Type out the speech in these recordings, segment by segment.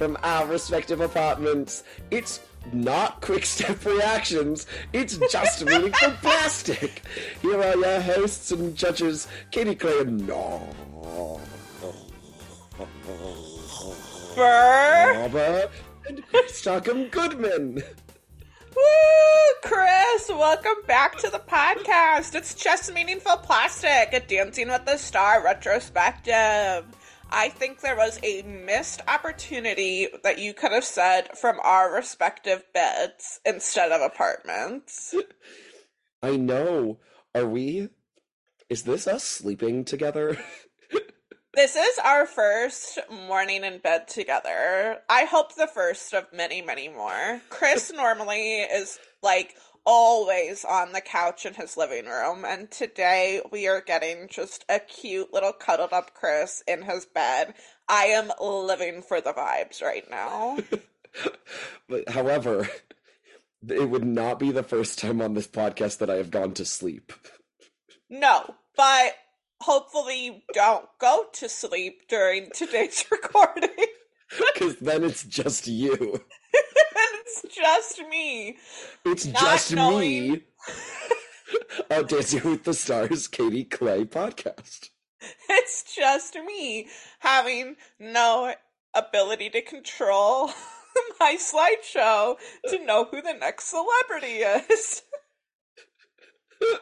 from our respective apartments. It's not quick step reactions, it's just meaningful plastic. Here are your hosts and judges, Katie Clay and No. Robert and Stockham Goodman. Woo! Chris, welcome back to the podcast. It's just meaningful plastic, a Dancing with the Star retrospective. I think there was a missed opportunity that you could have said from our respective beds instead of apartments. I know. Are we? Is this us sleeping together? This is our first morning in bed together. I hope the first of many, many more. Chris normally is like always on the couch in his living room, and today we are getting just a cute little cuddled up Chris in his bed. I am living for the vibes right now. but however, it would not be the first time on this podcast that I have gone to sleep. No, but hopefully you don't go to sleep during today's recording. Because then it's just you. It's just me. It's Not just knowing- me. Oh, Dancing with the Stars, Katie Clay podcast. It's just me having no ability to control my slideshow to know who the next celebrity is.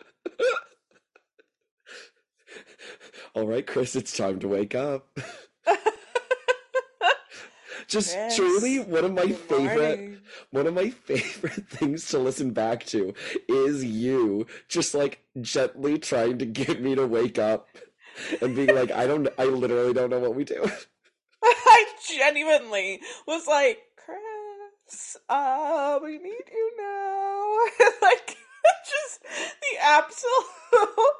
All right, Chris, it's time to wake up. Just Chris, truly one of my Good favorite morning. one of my favorite things to listen back to is you just like gently trying to get me to wake up and being like, I don't I literally don't know what we do. I genuinely was like, Chris, uh, we need you now. like, just the absolute.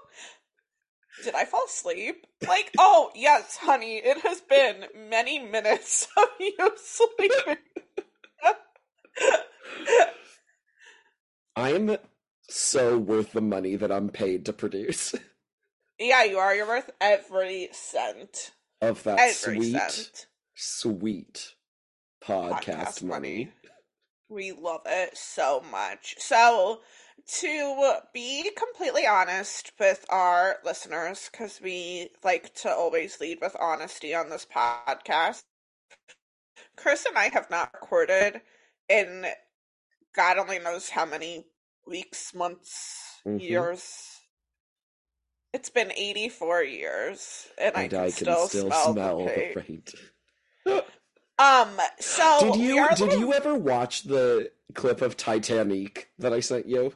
Did I fall asleep? Like, oh, yes, honey, it has been many minutes of you sleeping. I am so worth the money that I'm paid to produce yeah, you are. You're worth every cent. of that Every sweet, cent. sweet podcast, Podcast money. money. We love it so much. So, to be completely honest with our listeners, because we like to always lead with honesty on this podcast, Chris and I have not recorded in God only knows how many weeks, months, Mhm. years. It's been 84 years, and, I can, I can still, still smell, smell the paint. Um, so did you did little- you ever watch the clip of Titanic that I sent you?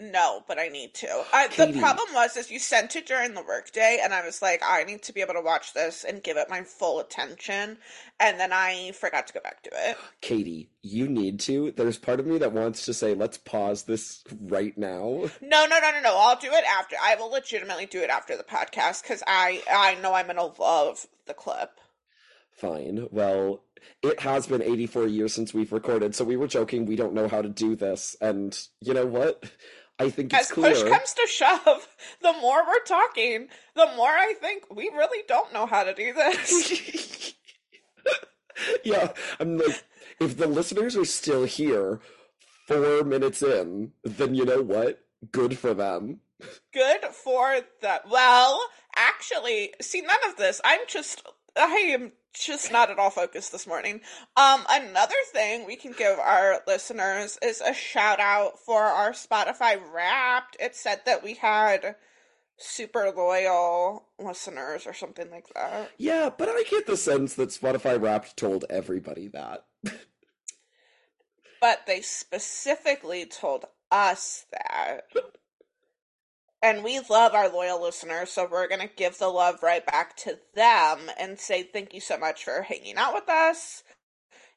No, but I need to. I, the problem was is you sent it during the workday, and I was like, I need to be able to watch this and give it my full attention, and then I forgot to go back to it. Katie, you need to. There's part of me that wants to say, let's pause this right now. No, no, no, no, no. I'll do it after. I will legitimately do it after the podcast because I I know I'm gonna love the clip. Fine. Well, it has been 84 years since we've recorded, so we were joking we don't know how to do this. And you know what? I think it's As push comes to shove, the more we're talking, the more I think we really don't know how to do this. yeah, I'm like, if the listeners are still here four minutes in, then you know what? Good for them. good for that. Well, actually, see, none of this. I'm just, I am just not at all focused this morning. Um, another thing we can give our listeners is a shout out for our Spotify Wrapped. It said that we had super loyal listeners or something like that. Yeah, but I get the sense that Spotify Wrapped told everybody that. But they specifically told us that. And we love our loyal listeners, so we're going to give the love right back to them and say thank you so much for hanging out with us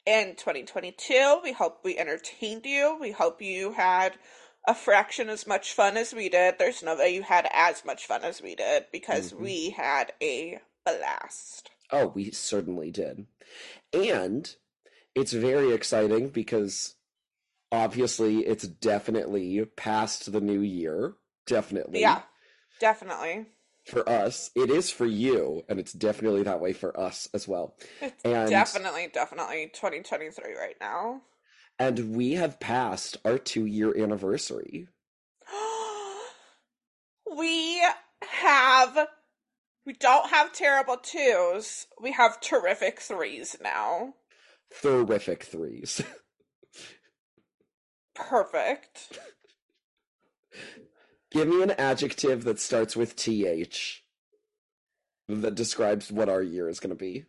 in 2022. We hope we entertained you. We hope you had a fraction as much fun as we did. There's no way you had as much fun as we did because Mhm. we had a blast. Oh, we certainly did. And it's very exciting because obviously it's definitely past the new year. Definitely. Yeah, definitely. for us. It is for you, and it's definitely that way for us as well. It's And definitely, definitely 2023 right now. and we have passed our two year anniversary. we have we don't have terrible twos. We have terrific threes now. Terrific threes. Perfect. Give me an adjective that starts with th that describes what our year is going to be.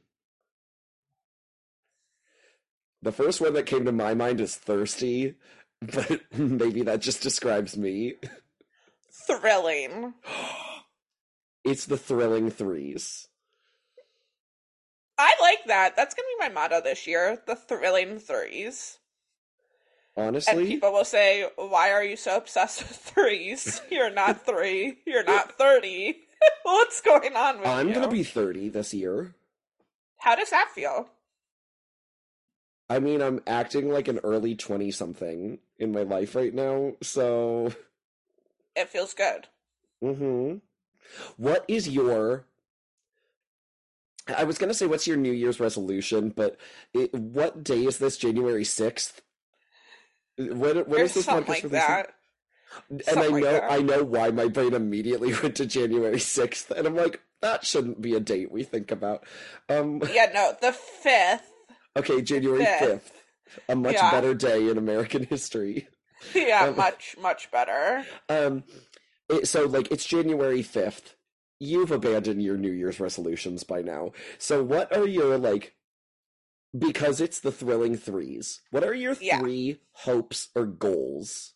The first one that came to my mind is thirsty, but maybe that just describes me. Thrilling. It's the thrilling threes. I like that. That's gonna be my motto this year. The thrilling threes. And Honestly, people will say, Why are you so obsessed with threes? You're not three. You're not thirty. What's going on with you? I'm to be 30 this year. How does that feel? I mean, I'm acting like an early 20 something in my life right now, so. It feels good. hmm What is your. I was to say, what's your New Year's resolution, but it, what day is this? January 6th? When Or is this podcast like releasing? that. And I Something like know that. I know why my brain immediately went to January 6th, and I'm like, that shouldn't be a date we think about. Um, Yeah, no, the fifth. okay, January Fifth. 5th. A much Yeah. better day in American history. Yeah, Um, much, much better. Um, it, so like it's January 5th. You've abandoned your New Year's resolutions by now. So what are your like because it's the thrilling threes. What are your Yeah. three hopes or goals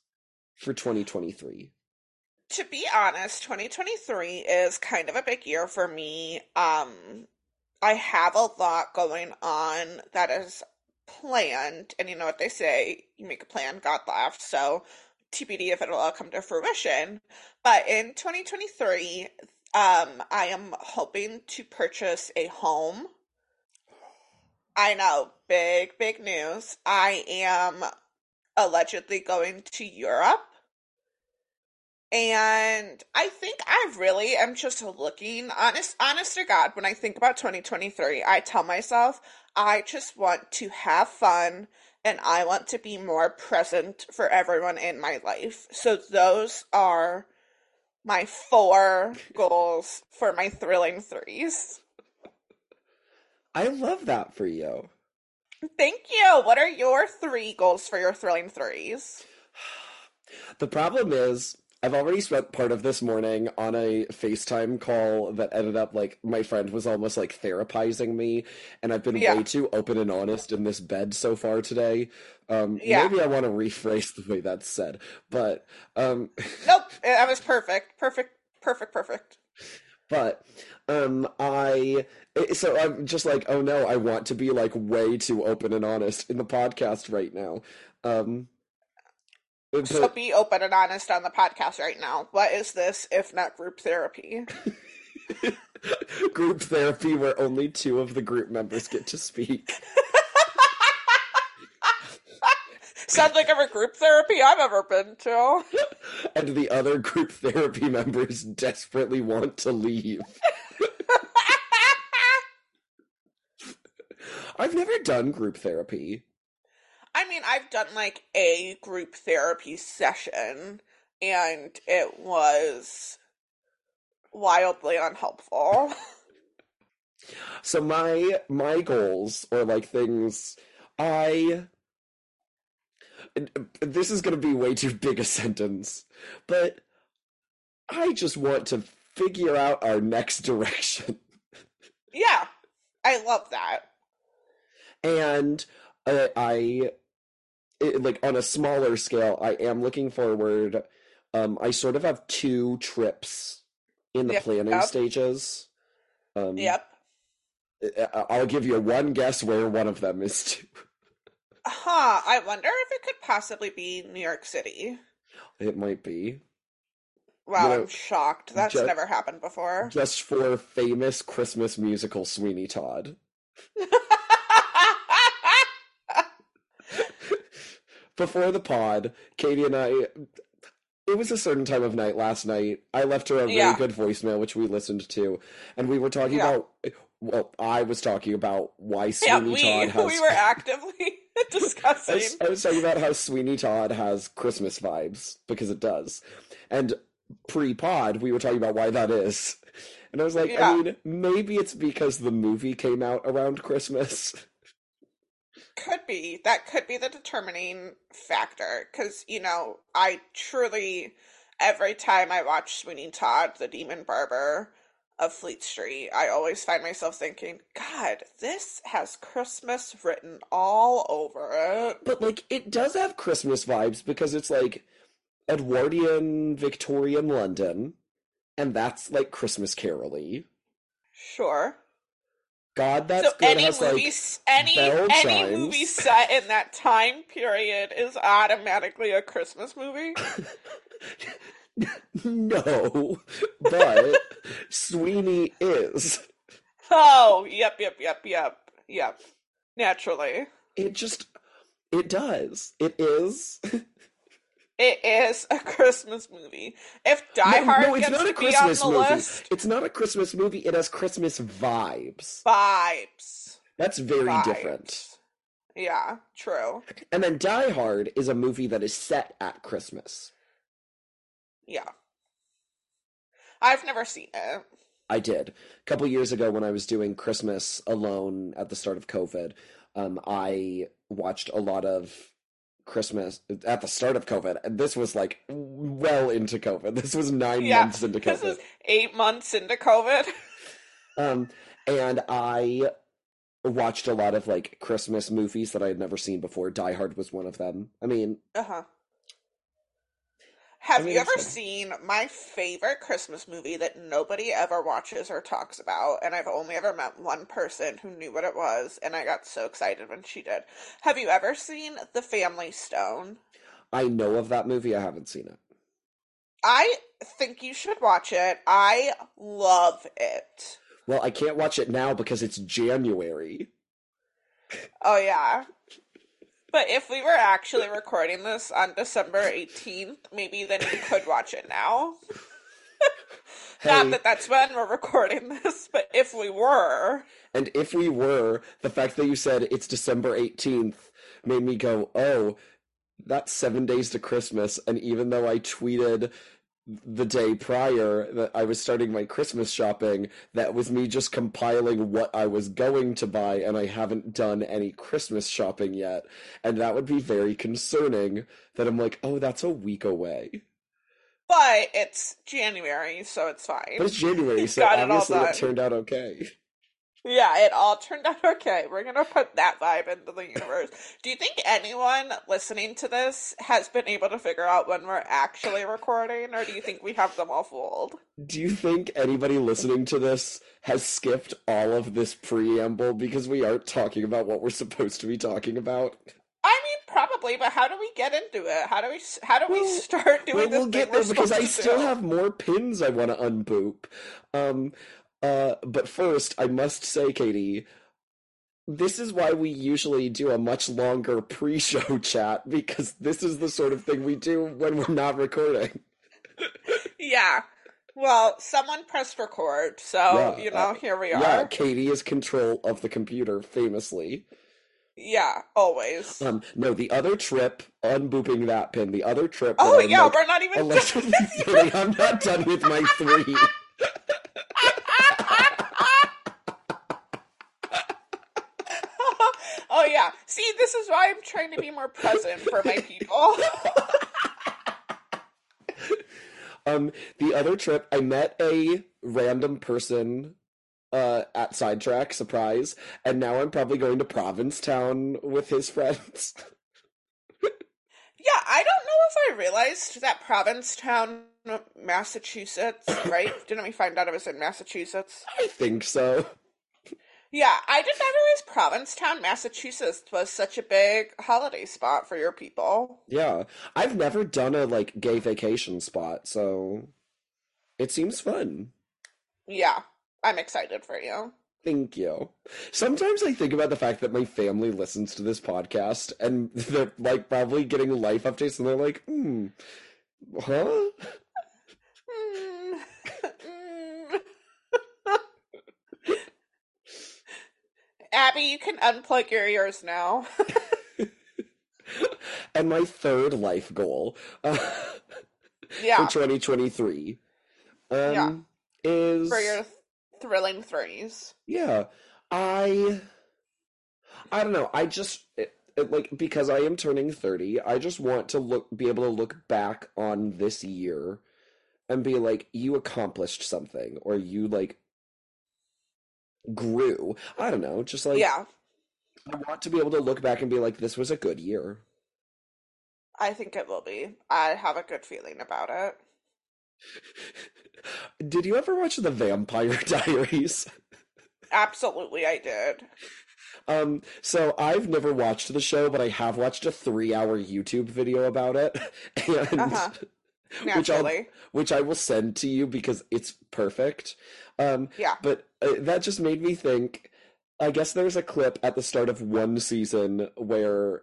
for 2023? To be honest, 2023 is kind of a big year for me. Um, I have a lot going on that is planned, and you know what they say, you make a plan, God laughs. So TBD if it'll all come to fruition. But in 2023, um, I am hoping to purchase a home. I know, big, big news. I am allegedly going to Europe. And I think I really am just looking honest honest to God, when I think about 2023, I tell myself I just want to have fun and I want to be more present for everyone in my life. So those are my four goals for my thrilling threes. I love that for you. Thank you. What are your three goals for your thrilling threes? The problem is, I've already spent part of this morning on a FaceTime call that ended up like my friend was almost like therapizing me, and I've been Yeah. way too open and honest in this bed so far today. Um, Yeah. Maybe I want to rephrase the way that's said, but um, Nope, that was perfect. Perfect, perfect, perfect. But um, I so I'm just like, oh no, I want to be like way too open and honest in the podcast right now. Um, So be open and honest on the podcast right now. What is this if not group therapy? group therapy where only two of the group members get to speak. Sounds like every group therapy I've ever been to. and the other group therapy members desperately want to leave. I've never done group therapy. I mean, I've done like a group therapy session, and it was wildly unhelpful. So my my goals or like things I this is going to be way too big a sentence, but I just want to figure out our next direction. yeah, I love that. and uh, I, it, like on a smaller scale, I am looking forward. Um, I sort of have two trips in the Yep. planning stages. Um, Yep. I'll give you one guess where one of them is to. Huh, I wonder if it could possibly be New York City. It might be Wow, You know, I'm shocked. That's ju- never happened before. just for famous Christmas musical Sweeney Todd. Before the pod, Katie and I, it was a certain time of night last night. I left her a very Yeah. good voicemail, which we listened to, and we were talking Yeah. about. Well, I was talking about why Yeah, Sweeney we Todd has. we were actively I discussing. was, I was talking about how Sweeney Todd has Christmas vibes because it does, and pre-pod we were talking about why that is, and I was like, Yeah. I mean, maybe it's because the movie came out around Christmas. Could be. That could be the determining factor. Because, you know, I truly, every time I watch Sweeney Todd, the Demon Barber of Fleet Street, I always find myself thinking, God, this has Christmas written all over it. But like, it does have Christmas vibes because it's like Edwardian Victorian London, and that's like Christmas caroly. Sure. God, that's so good. any has movie, like any any chimes. movie set in that time period is automatically a Christmas movie. no, but Sweeney is. Oh, yep, yep, yep, yep, yep. Naturally. It just, it does. It is. It is a Christmas movie. If Die no, Hard no, it's gets not a to be on Christmas the movie. list, It's not a Christmas movie. It has Christmas vibes. vibes. That's very Vibes. different. Yeah, true. And then Die Hard is a movie that is set at Christmas. Yeah. I've never seen it. I did. A couple years ago when I was doing Christmas alone at the start of COVID, um, I watched a lot of Christmas at the start of COVID. And this was like well into COVID. This was nine Yeah, months into COVID. This is eight months into COVID. Um, and I watched a lot of like Christmas movies that I had never seen before. Die Hard was one of them. I mean, Uh huh. Have mean, you ever seen my favorite Christmas movie that nobody ever watches or talks about? And I've only ever met one person who knew what it was, and I got so excited when she did. Have you ever seen The Family Stone? I know of that movie. I haven't seen it. I think you should watch it. I love it. Well, I can't watch it now because it's January. Oh, yeah. But if we were actually recording this on December 18th, maybe then you could watch it now. Not that that's when we're recording this, but if we were, And if we were, the fact that you said it's December 18th made me go, oh, that's seven days to Christmas. And even though I tweeted the day prior that I was starting my Christmas shopping, that was me just compiling what I was going to buy, and I haven't done any Christmas shopping yet. And that would be very concerning that I'm like, oh, that's a week away. but it's January, so it's fine. But it's January, so Got it obviously it turned out okay. Yeah, it all turned out okay. We're gonna put that vibe into the universe. Do you think anyone listening to this has been able to figure out when we're actually recording, or do you think we have them all fooled? Do you think anybody listening to this has skipped all of this preamble because we aren't talking about what we're supposed to be talking about? I mean, probably, but how do we get into it? How do we how do we start doing Well, this we'll get there because I supposed still do? have more pins I want to unboop. Um, uh, but first, I must say, Katie, this is why we usually do a much longer pre-show chat because this is the sort of thing we do when we're not recording. Yeah. Well, someone pressed record, so Yeah, you know, uh, here we Yeah, are. Katie is control of the computer, famously. Yeah, always. Um, no, the other trip, unbooping that pin, the other trip. oh yeah, like, we're not even done. I'm not done with my three. oh yeah. See, this is why I'm trying to be more present for my people. Um, the other trip, I met a random person uh, at Sidetrack, surprise, and now I'm probably going to Provincetown with his friends. yeah, I don't know if I realized that Provincetown, Massachusetts, right? Didn't we find out it was in Massachusetts? I think so. Yeah, I did not realize Provincetown, Massachusetts was such a big holiday spot for your people. Yeah, I've never done a like gay vacation spot, so it seems fun. Yeah, I'm excited for you. Thank you. Sometimes I think about the fact that my family listens to this podcast and they're like probably getting life updates and they're like, hmm, Huh? Abby, you can unplug your ears now. and my third life goal uh, yeah, for 2023 um, Yeah. is for your thrilling threes. yeah i i don't know i just it, it, like because i am turning 30 i just want to look be able to look back on this year and be like you accomplished something or you like grew i don't know just like yeah, i want to be able to look back and be like this was a good year I think it will be. I have a good feeling about it. did you ever watch the vampire diaries Absolutely, I did. Um, so I've never watched the show, but I have watched a three-hour YouTube video about it, and Uh-huh. which I'll which I will send to you because it's perfect. Um, Yeah. but uh, that just made me think. I guess there's a clip at the start of one season where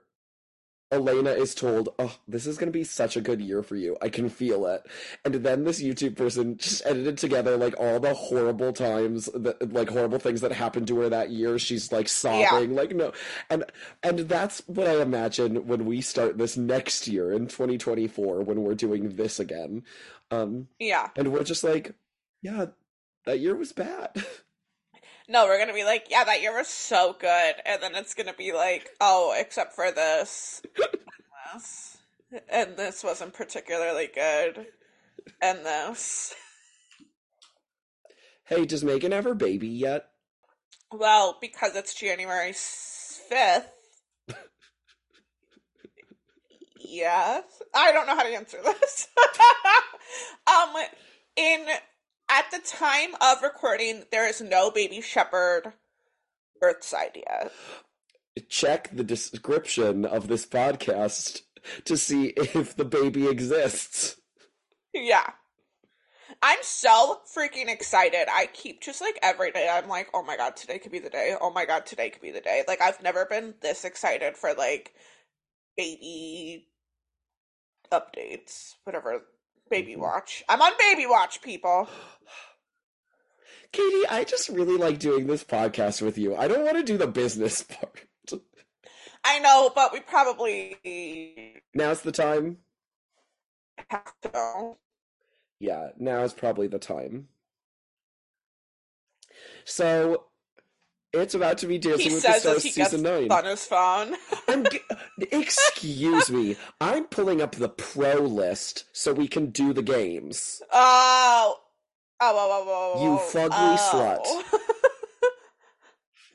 Elena is told, "Oh, this is going to be such a good year for you. I can feel it." And then this YouTube person just edited together like all the horrible times, that, like horrible things that happened to her that year. She's like sobbing, like no, and and that's what I imagine when we start this next year in 2024 when we're doing this again. Um, Yeah. and we're just like, yeah, that year was bad. No, we're gonna be like, yeah, that year was so good, and then it's gonna be like, oh, except for this, and this, and this wasn't particularly good, and this. hey, does Megan have her baby yet? Well, because it's January fifth. yes, I don't know how to answer this. um, in at the time of recording, there is no baby shepherd birthside yet. check the description of this podcast to see if the baby exists. Yeah. I'm so freaking excited. I keep just like every day, I'm like, oh my god, today could be the day. Oh my god, today could be the day. Like, I've never been this excited for like baby updates, whatever. Baby Mhm. watch. I'm on baby watch, people. Katie, I just really like doing this podcast with you. I don't want to do the business part. I know, but we probably Now's the time. have to. Yeah, now is probably the time. So, it's about to be Dancing He with the Stars as he gets season nine. on his phone. G- excuse me. I'm pulling up the pro list so we can do the games. Oh. Oh, oh, oh, oh, You oh, fugly oh.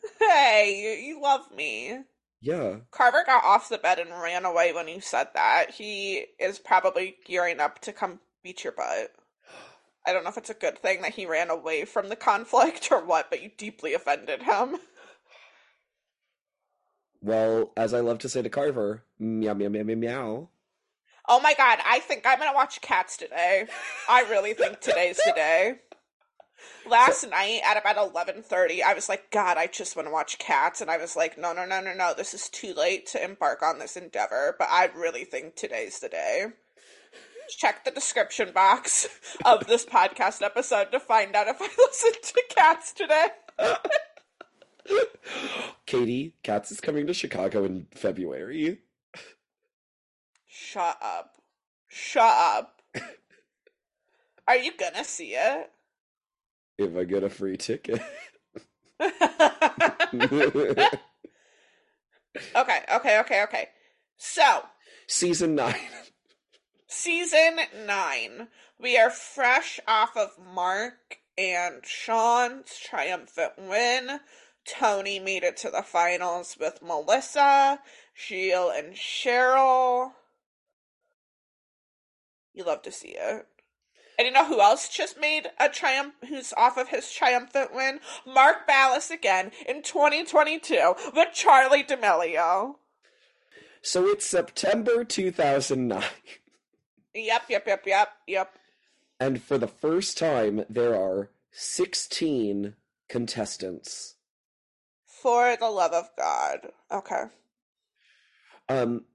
hey, you, you love me. Yeah. Carver got off the bed and ran away when you said that. He is probably gearing up to come beat your butt. I don't know if it's a good thing that he ran away from the conflict or what, but you deeply offended him. Well, as I love to say to Carver, meow meow meow meow meow. Oh my god, I think I'm gonna watch Cats today. I really think today's the day. Last night at about eleven thirty, I was like, God, I just want to watch Cats, and I was like, No, no, no, no, no, this is too late to embark on this endeavor. But I really think today's the day. Check the description box of this podcast episode to find out if I listened to Cats today. Katie, Cats is coming to Chicago in February. Shut up. Shut up. Are you gonna see it? If I get a free ticket. Okay, okay, okay, okay. So, Season 9. Season nine. We are fresh off of Mark and Shawn's triumphant win. Tony made it to the finals with Melissa, Gilles, and Cheryl. You love to see it. And you know who else just made a triumph, who's off of his triumphant win? Mark Ballas again in 2022 with Charli D'Amelio. So it's September 2009. Yep, yep, yep, yep, yep. And for the first time, there are 16 contestants. For the love of God. Okay. Um,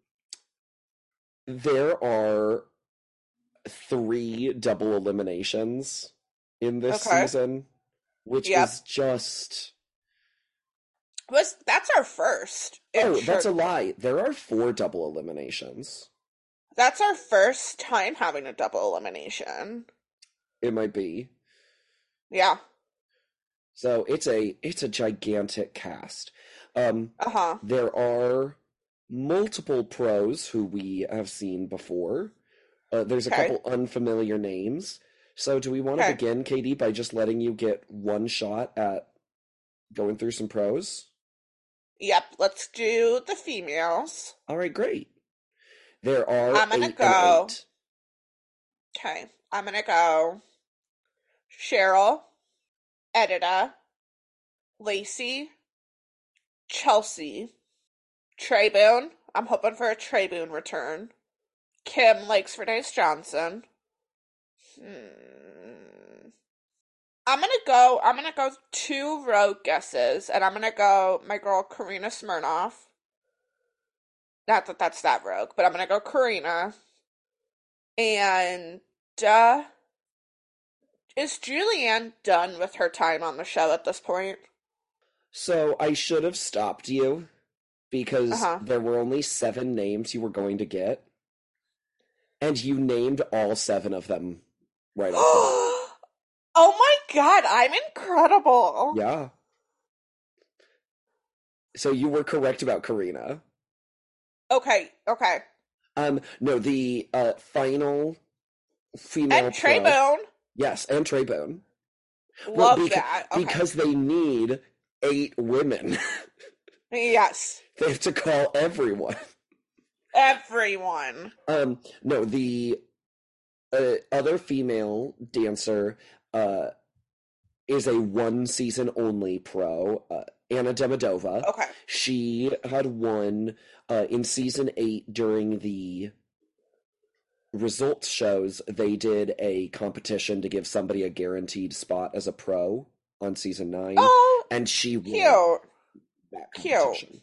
there are three double eliminations in this Okay. season, which Yep. is just Was that's our first. Oh, that's a lie. There are four double eliminations. That's our first time having a double elimination. It might be. Yeah. So it's a it's a gigantic cast. Um, Uh huh. there are multiple pros who we have seen before. Uh, there's a Okay. couple unfamiliar names. So do we want to Okay. begin, Katie, by just letting you get one shot at going through some pros? Yep. Let's do the females. All right, great. There are I'm gonna eight go. Okay. I'm gonna go. Cheryl, Edyta, Lacey, Chelsie, Trey Boone. I'm hoping for a Trey Boone return. Kym likes for Days Johnson. Hmm. I'm gonna go. I'm gonna go two rogue guesses, and I'm gonna go my girl Karina Smirnoff. Not that that's that rogue, but I'm gonna go Karina. And uh, is Julianne done with her time on the show at this point? So I should have stopped you because Uh-huh. there were only seven names you were going to get. And you named all seven of them right off oh my god, I'm incredible. Yeah. So you were correct about Karina. Okay, okay. Um, no, the uh final female And Trey pro- Yes, and Trey Bone. Well, Love beca- that. Okay. Because they need eight women. yes. they have to call everyone. Everyone. Um, no, the uh, other female dancer uh, is a one season only pro, uh, Anna Demidova. Okay. She had won uh, in season eight during the results shows. They did a competition to give somebody a guaranteed spot as a pro on season nine, Oh, and she won cute. that Cute.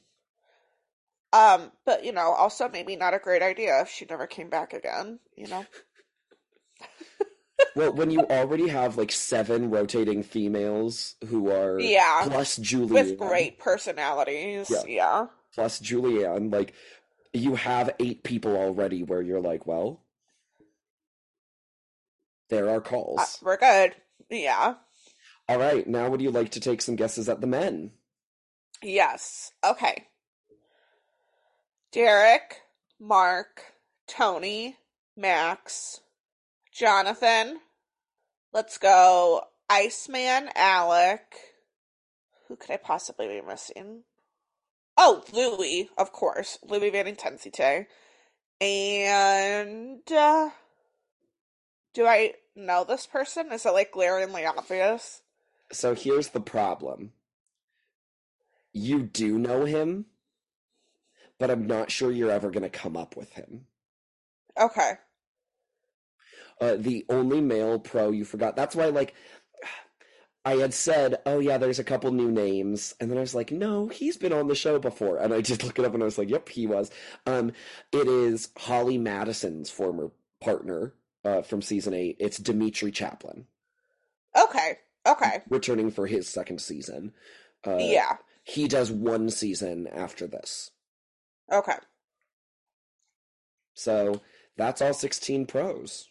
Um, but you know, also maybe not a great idea if she never came back again, you know? Well, when you already have like seven rotating females who are Yeah. plus Julianne, With great personalities. Yeah. Yeah. plus Julianne, like you have eight people already where you're like, well, there are calls. Uh, we're good. Yeah. All right, now would you like to take some guesses at the men? Yes. Okay. Derek, Mark, Tony, Max, Jonathan. Let's go. Iceman, Alec. Who could I possibly be missing? Oh, Louis, of course. Louis Van Intensite. And uh, do I know this person? Is it like glaringly obvious? So here's the problem. You do know him, but I'm not sure you're ever going to come up with him. Okay. Uh, the only male pro you forgot. That's why, like, I had said, oh, yeah, there's a couple new names. And then I was like, no, he's been on the show before. And I did look it up and I was like, yep, he was. Um, it is Holly Madison's former partner uh, from season eight. It's Dmitry Chaplin, Okay. Okay. returning for his second season. Uh, yeah. He does one season after this. Okay. So that's all 16 pros.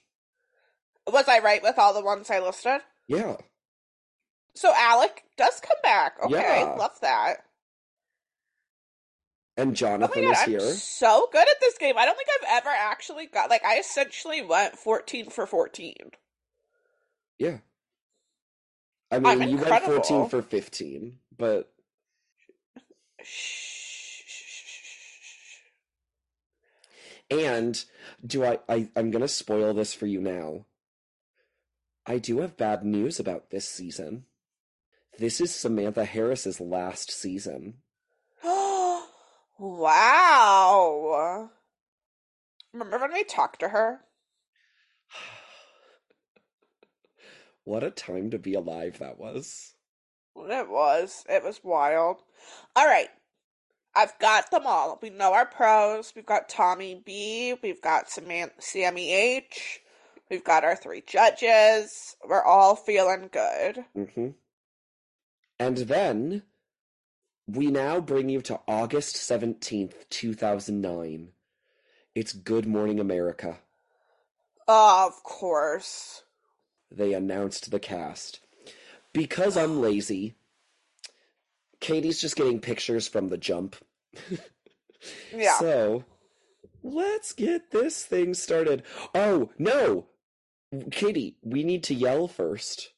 Was I right with all the ones I listed? Yeah. So Alec does come back. Okay, Yeah. love that. And Oh Jonathan my god, is I'm here. so good at this game. I don't think I've ever actually got like I essentially went 14 for 14. Yeah. I mean, I'm you went 14 for 15, but and do I, I I'm going to spoil this for you now. I do have bad news about this season. This is Samantha Harris's last season. wow. Remember when we talked to her? What a time to be alive that was. It was. It was wild. All right. I've got them all. We know our pros. We've got Tommy B. We've got Samantha, Sammy H. We've got our three judges. We're all feeling good. Mm-hmm. And then we now bring you to August 17th, 2009. It's Good Morning America. Of course. They announced the cast. Because I'm lazy, Katie's just getting pictures from the jump. Yeah. So, let's get this thing started. Oh, no! Katie, we need to yell first.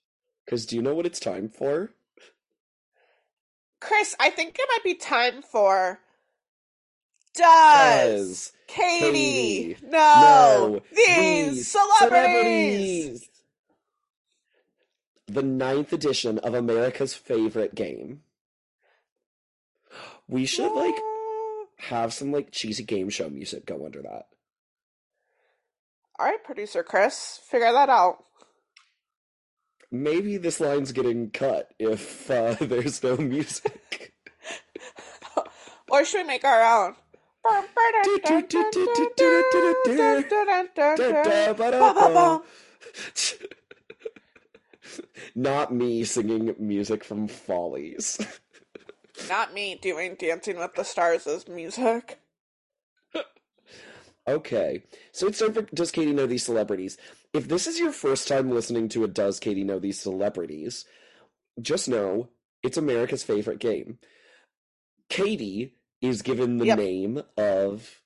Because do you know what it's time for? Chris, I think it might be time for Does Does Katie, Katie know these these celebrities? The ninth edition of America's favorite game. We should like have some like cheesy game show music go under that. All right, producer Chris, figure that out. Maybe this line's getting cut if uh, there's no music. Or should we make our own? Not me singing music from Follies. Not me doing Dancing with the Stars as music. Okay, so it's time for Does Katie Know These Celebrities? If this is your first time listening to a Does Katie Know These Celebrities, just know it's America's favorite game. Katie is given the Yep. name of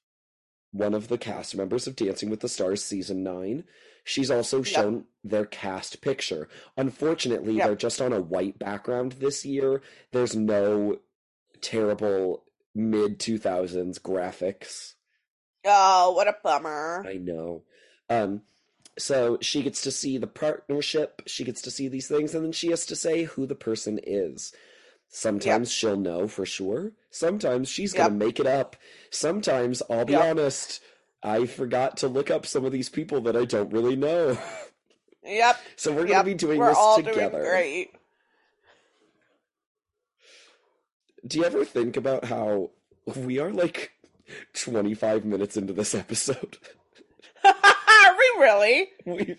one of the cast members of Dancing with the Stars season 9. She's also shown their cast picture. Unfortunately, Yep. they're just on a white background this year. There's no terrible mid 2000s graphics. Oh, what a bummer. I know. Um, so she gets to see the partnership, she gets to see these things, and then she has to say who the person is. Sometimes she'll know for sure. Sometimes she's gonna make it up. Sometimes, I'll be Yep. honest, I forgot to look up some of these people that I don't really know. Yep. so we're gonna Yep. be doing We're this all together. doing great. Do you ever think about how we are like 25 minutes into this episode? Are we really? we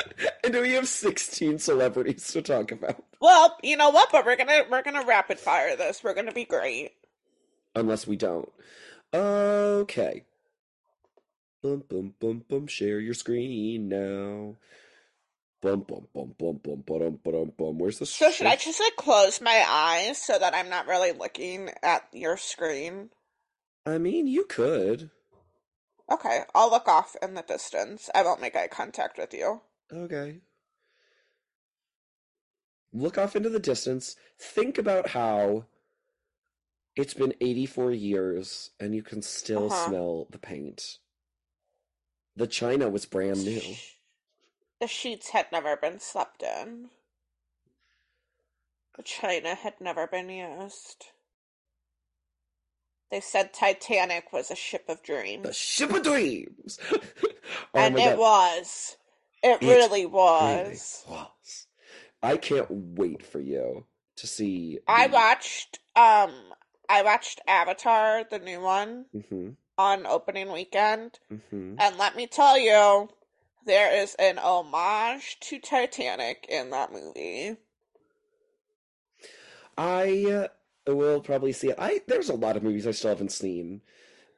and we have 16 celebrities to talk about. Well, you know what? But we're gonna we're gonna rapid fire this. We're gonna be great. Unless we don't. Okay. Bum bum bum bum. Share your screen now. Bum bum bum bum bum bum bum bum. Where's the So should I just like close my eyes so that I'm not really looking at your screen? I mean, you could. Okay, I'll look off in the distance. I won't make eye contact with you. Okay. Look off into the distance. Think about how it's been 84 years and you can still Uh-huh. smell the paint. The china was brand new. The sheets had never been slept in. The china had never been used. They said Titanic was a ship of dreams. The ship of dreams. oh and it was. It, It really Really was. was. I can't wait for you to see. I watched um I watched Avatar, the new one, Mhm, on opening weekend, mhm. and let me tell you, there is an homage to Titanic in that movie. I uh, will probably see it. I there's a lot of movies I still haven't seen,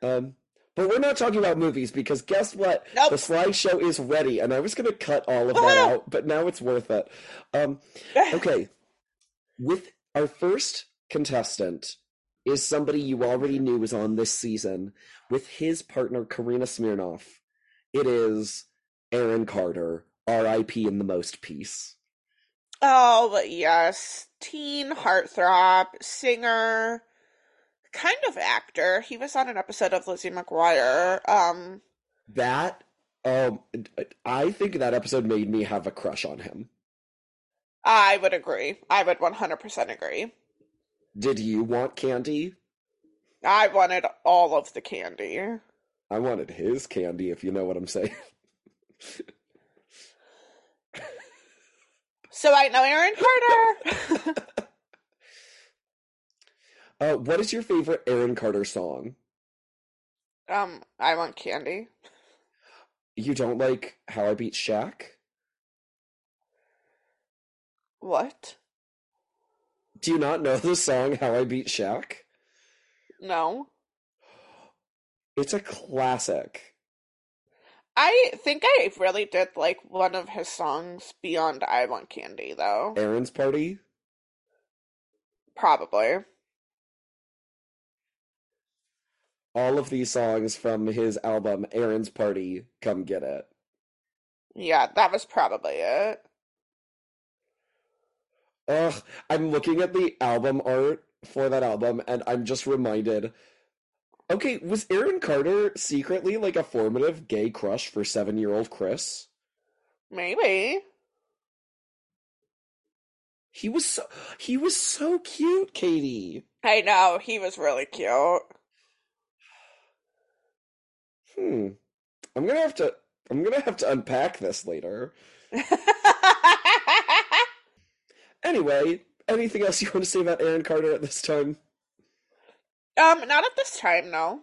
um, but we're not talking about movies because guess what? Nope. The slideshow is ready, and I was gonna cut all of that out, but now it's worth it. Um, okay, with our first contestant is somebody you already knew was on this season with his partner Karina Smirnoff. It is Aaron Carter, R.I.P. in the most piece. Oh, yes. Teen heartthrob, singer, kind of actor. He was on an episode of Lizzie McGuire. Um, That um, I think that episode made me have a crush on him. I would agree. I would 100% agree. Did you want candy? I wanted all of the candy. I wanted his candy, if you know what I'm saying. So I know Aaron Carter. Uh, what is your favorite Aaron Carter song? um, I want candy. You don't like How I Beat Shaq? What? Do you not know the song How I Beat Shaq? No. It's a classic. I think I really did like one of his songs beyond I Want Candy though. Aaron's Party? Probably. All of these songs from his album Aaron's Party, Come Get It. Yeah, that was probably it. Ugh, I'm looking at the album art for that album and I'm just reminded. Okay, was Aaron Carter secretly like a formative gay crush for seven year old Chris? Maybe. He was so he was so cute, Katie. I know, he was really cute. Hmm. I'm gonna have to I'm gonna have to unpack this later. Anyway, anything else you want to say about Aaron Carter at this time? Um, not at this time, no.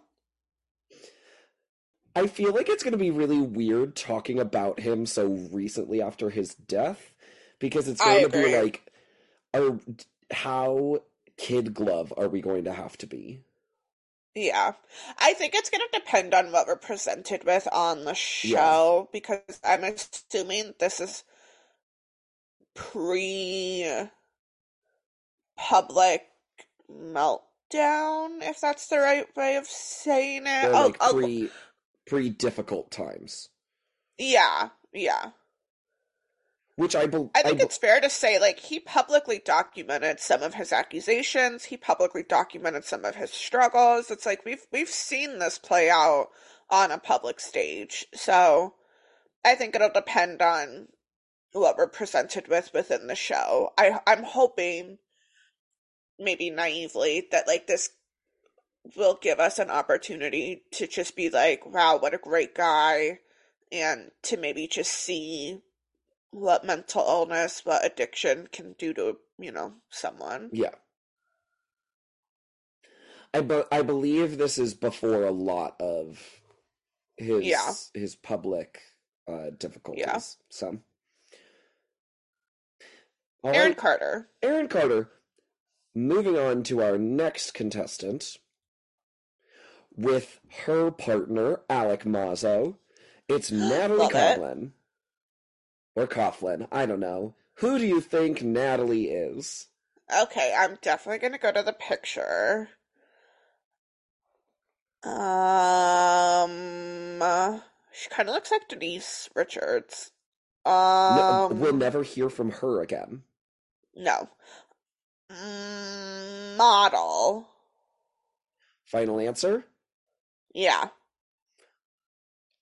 I feel like it's going to be really weird talking about him so recently after his death because it's I going to be like, are, how kid glove are we going to have to be? Yeah. I think it's going to depend on what we're presented with on the show because I'm assuming this is pre public meltdown, if that's the right way of saying it. Or oh, like oh, pre pre difficult times, yeah, yeah. which I believe. I think it's fair to say, like, he publicly documented some of his accusations. He publicly documented some of his struggles. It's like we've we've seen this play out on a public stage. So I think it'll depend on what we're presented with within the show. I I'm hoping, maybe naively, that like this will give us an opportunity to just be like, wow, what a great guy, and to maybe just see what mental illness, what addiction can do to, you know, someone. yeah. I be- I believe this is before a lot of his Yeah. his public uh, difficulties. Yeah. So, All Aaron right. Carter. Aaron Carter. Moving on to our next contestant with her partner, Alec Mazo. It's Natalie Coughlin. Or Coughlin, I don't know. Who do you think Natalie is? Okay, I'm definitely gonna go to the picture. Um, uh, she kind of looks like Denise Richards. No, Um, we'll never hear from her again. no. Model. Final answer? Yeah.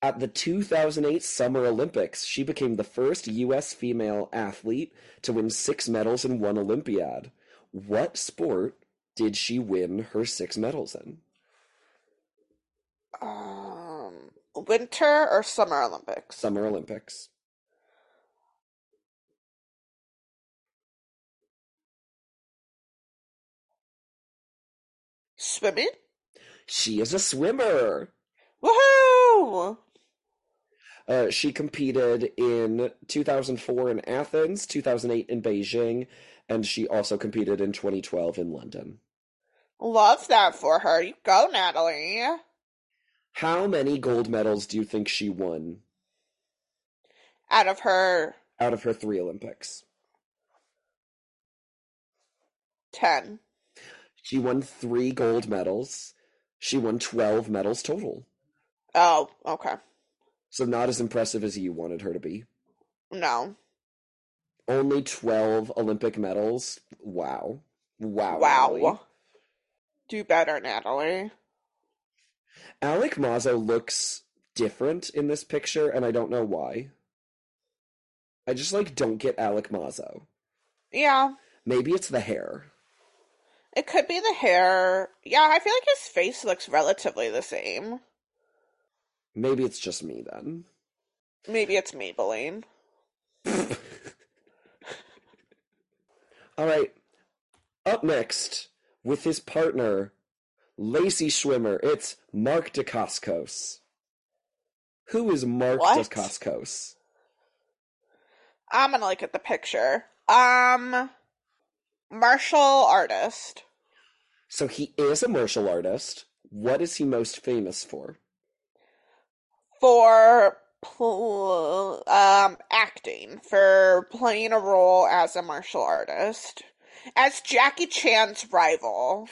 At the 2008 Summer Olympics, she became the first U.S. female athlete to win six medals in one Olympiad. What sport did she win her six medals in? Um, Winter or Summer Olympics? Summer Olympics. Swimming? She is a swimmer. Woohoo! Uh, she competed in 2004 in Athens, 2008 in Beijing, and she also competed in 2012 in London. Love that for her. You go, Natalie. How many gold medals do you think she won Out of her out of her three Olympics? 10. She won three gold medals. She won 12 medals total. Oh, okay. So not as impressive as you wanted her to be. No. Only 12 Olympic medals. Wow. Wow. Wow. Natalie. Do better, Natalie. Alec Mazo looks different in this picture, and I don't know why. I just like don't get Alec Mazo. Yeah. Maybe it's the hair. It could be the hair. Yeah, I feel like his face looks relatively the same. Maybe it's just me then. Maybe it's Maybelline. All right. Up next, with his partner, Lacey Schwimmer, it's Mark Dacascos. Who is Mark What? Dacascos? I'm gonna look at the picture. Um, martial artist. So he is a martial artist. What is he most famous for? for pl- um acting for playing a role as a martial artist as Jackie Chan's rival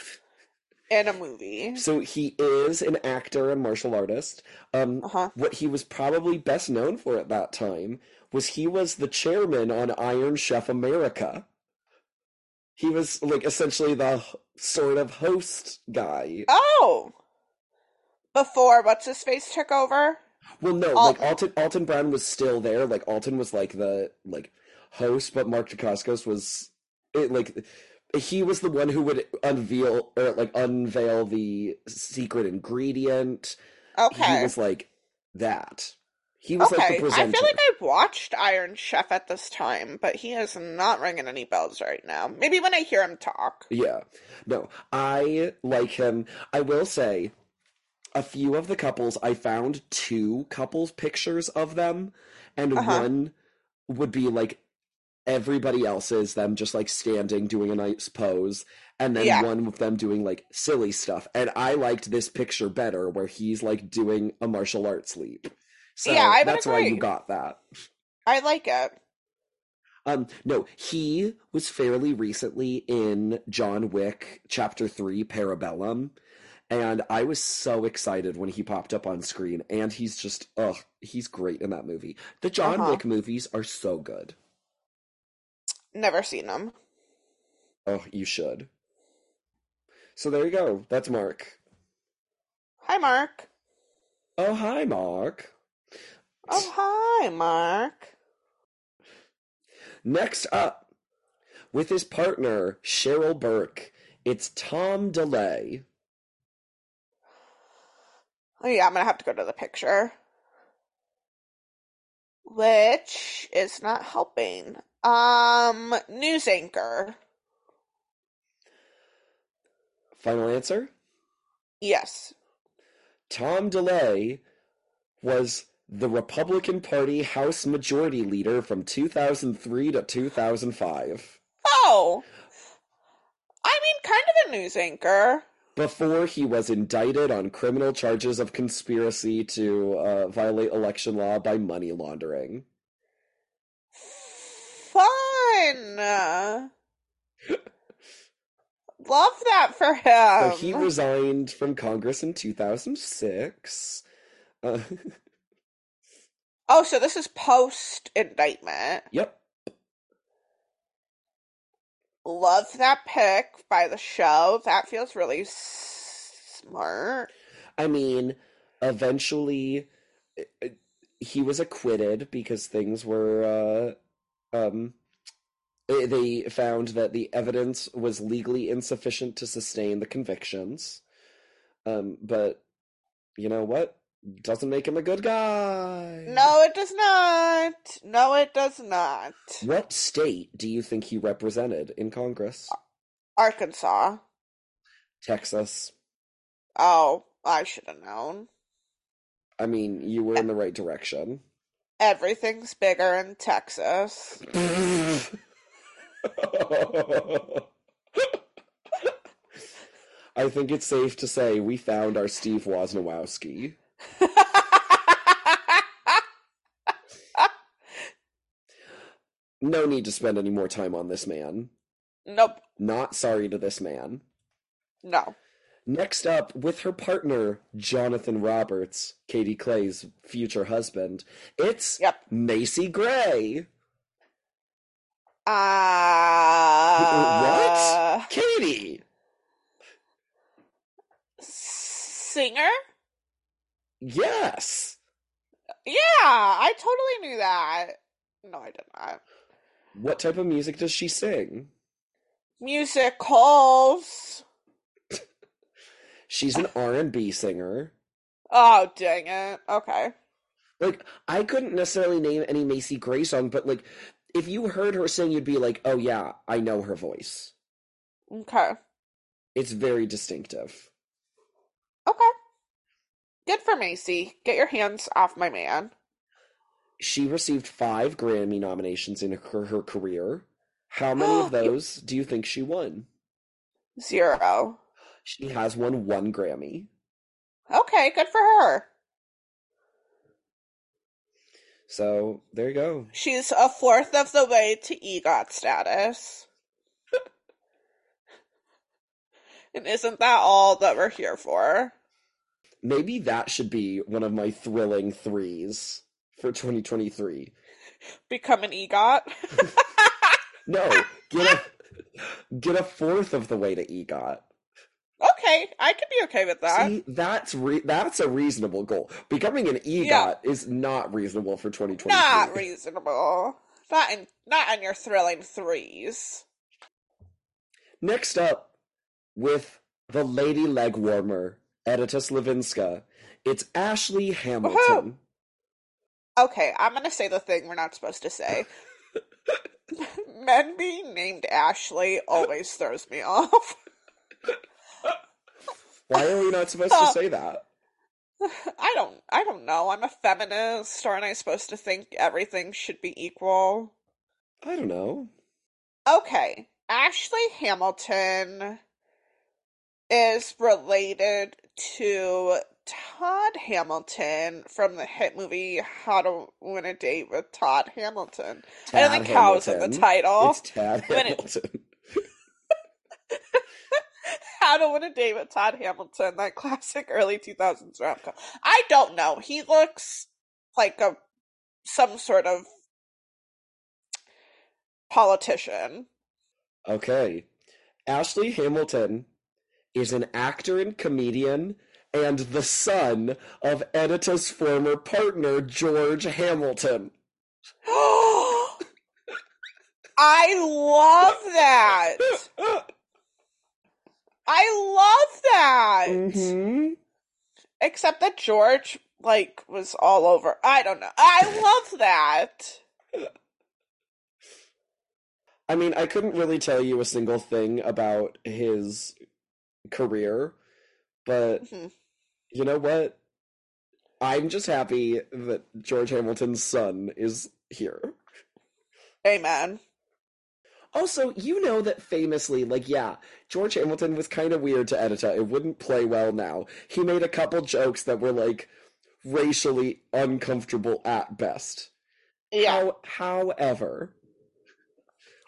in a movie. So he is an actor and martial artist. Um, Uh-huh. what he was probably best known for at that time was he was the chairman on Iron Chef America. He was like essentially the sort of host guy. Oh. Before what's his face took over? Well, no, Al- like Alton Alton Brown was still there. Like Alton was like the like host, but Mark Dacascos was it like he was the one who would unveil or like unveil the secret ingredient. Okay, he was like that. He was like okay. the I feel like I've watched Iron Chef at this time, but he is not ringing any bells right now. Maybe when I hear him talk. Yeah. No, I like him. I will say a few of the couples, I found two couples pictures of them, and Uh-huh. one would be like everybody else's, them just like standing doing a nice pose, and then Yeah. one of them doing like silly stuff. And I liked this picture better where he's like doing a martial arts leap. So Yeah, I that's why you got that. I like it. Um, no, he was fairly recently in John Wick Chapter 3 Parabellum, and I was so excited when he popped up on screen, and he's just, ugh, he's great in that movie. The John Uh-huh. Wick movies are so good. Never seen them. Oh, you should. So there you go. That's Mark. Hi, Mark. Oh, hi, Mark. Oh, hi, Mark. Next up, with his partner, Cheryl Burke, it's Tom DeLay. Oh, yeah, I'm gonna have to go to the picture. Which is not helping. Um, news anchor. Final answer? Yes. Tom DeLay was the Republican Party House Majority Leader from 2003 to 2005 Oh! I mean, kind of a news anchor. before he was indicted on criminal charges of conspiracy to uh, violate election law by money laundering. Fun! Love that for him. So he resigned from Congress in 2006. Uh, oh, so this is post indictment. yep. Love that pick by the show. That feels really s- smart. I mean, eventually he was acquitted because things were uh um they- they found that the evidence was legally insufficient to sustain the convictions. Um but you know what? Doesn't make him a good guy. No, it does not. No, it does not. What state do you think he represented in Congress? Arkansas. Texas. Oh, I should have known. I mean, you were in the right direction. Everything's bigger in Texas. I think it's safe to say we found our Steve Wozniakowski. No need to spend any more time on this man. nope. Not sorry to this man. No. Next up, with her partner, Jonathan Roberts, Katie Clay's future husband, it's Yep. Macy Gray. Uh, what? Katie! Singer? Yes! Yeah, I totally knew that. No, I did not. What type of music does she sing? Musicals. She's an R&B singer. Oh, dang it. Okay. Like, I couldn't necessarily name any Macy Gray song, but like, if you heard her sing, you'd be like, oh yeah, I know her voice. Okay. It's very distinctive. Okay. Good for Macy. Get your hands off my man. She received five Grammy nominations in her, her career. How many of those do you think she won? Zero. She has won one Grammy. Okay, good for her. So there you go. She's a fourth of the way to EGOT status. and isn't that all that we're here for? Maybe that should be one of my thrilling threes for 2023. Become an EGOT? No, get a get a fourth of the way to EGOT. okay, I could be okay with that. See, that's re- that's a reasonable goal. Becoming an EGOT Yeah. is not reasonable for 2023. Not reasonable. Not in not in your thrilling threes. Next up, with the lady leg warmer, Edyta Sliwinska, it's Ashley Hamilton. Okay, I'm gonna say the thing we're not supposed to say. Men being named Ashley always throws me off. Why are we not supposed to uh, say that? I don't I don't know. I'm a feminist, aren't I supposed to think everything should be equal? I don't know. Okay. Ashley Hamilton is related to Todd Hamilton from the hit movie How to Win a Date with Todd Hamilton. I don't Tad think How's in the title. It's Tad it- Hamilton. How to Win a Date with Todd Hamilton, that classic early 2000s rom com. I don't know. He looks like a some sort of politician. Okay. Ashley Hamilton is an actor and comedian and the son of Edyta's former partner, George Hamilton. I love that. I love that. hmm Except that George like was all over. I don't know. I love that. I mean, I couldn't really tell you a single thing about his career, but Mhm. You know what? I'm just happy that George Hamilton's son is here. Amen. Also, you know that famously, like, yeah, George Hamilton was kind of weird to Edyta. It wouldn't play well now. He made a couple jokes that were, like, racially uncomfortable at best. Yeah. How, however,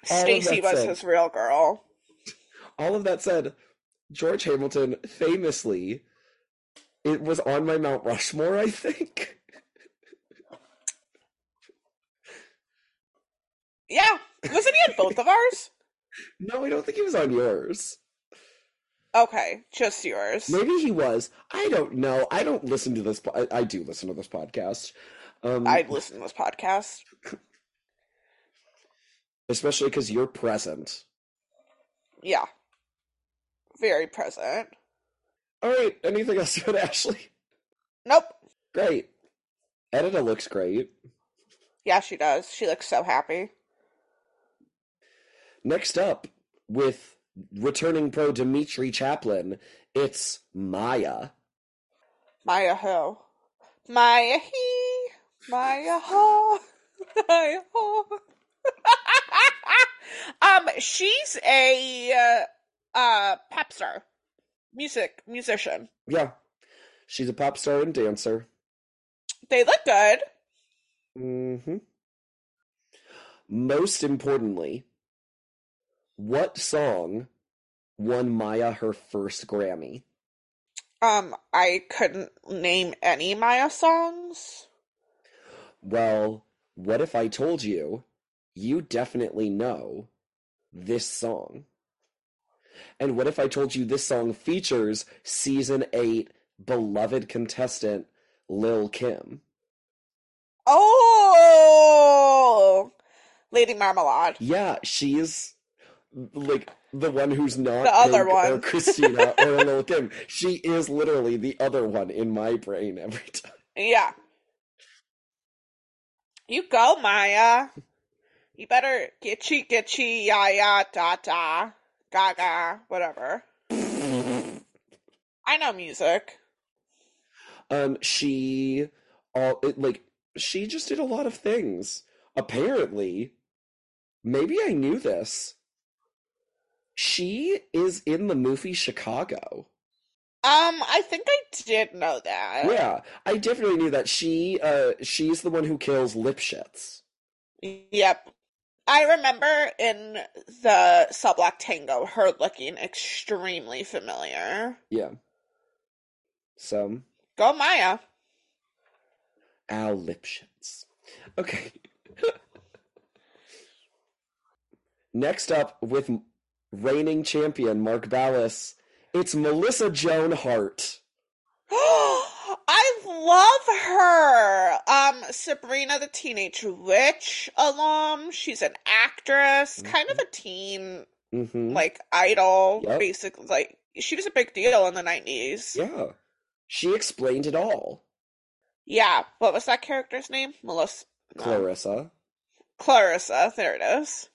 Stacy was said- his real girl. all of that said, George Hamilton famously, it was on my Mount Rushmore, I think. Yeah. Wasn't he in both of ours? No, I don't think he was on yours. Okay, just yours. Maybe he was. I don't know. I don't listen to this. Po- I, I do listen to this podcast. Um, I'd listen to this podcast. especially because you're present. Yeah. Very present. All right. Anything else about Ashley? Nope. Great. Edyta looks great. Yeah, she does. She looks so happy. Next up, with returning pro Dmitry Chaplin, it's Mya. Mya who? Maya he. Maya ho. Maya ho. um, she's a uh, uh pop star, music musician. Yeah, she's a pop star and dancer. They look good. Mm hmm Most importantly, what song won Mya her first Grammy? Um, I couldn't name any Mya songs. Well, what if I told you you definitely know this song? And what if I told you this song features season 8 beloved contestant Lil Kim? Oh, Lady Marmalade. Yeah, she's like the one who's not The other Pink or. Christina or Lil Kim. She is literally the other one in my brain every time. Yeah. You go, Mya. You better getchy getchy ya ya da da gaga whatever. I know music. Um, she all it, like she just did a lot of things. Apparently, maybe I knew this. She is in the movie Chicago. Um, I think I did know that. Yeah, I definitely knew that she uh she's the one who kills Lipschitz. Yep. I remember in the Cell Block Tango her looking extremely familiar. Yeah. So Go Mya. Al Lipschitz. Okay. Next up with reigning champion Mark Ballas, it's Melissa Joan Hart. I love her. Um, Sabrina the Teenage Witch alum. She's an actress, kind of a teen Mm-hmm. like idol, Yep. basically. Like she was a big deal in the nineties. Yeah. She explained it all. Yeah. What was that character's name? Melissa. Clarissa. Clarissa. There it is.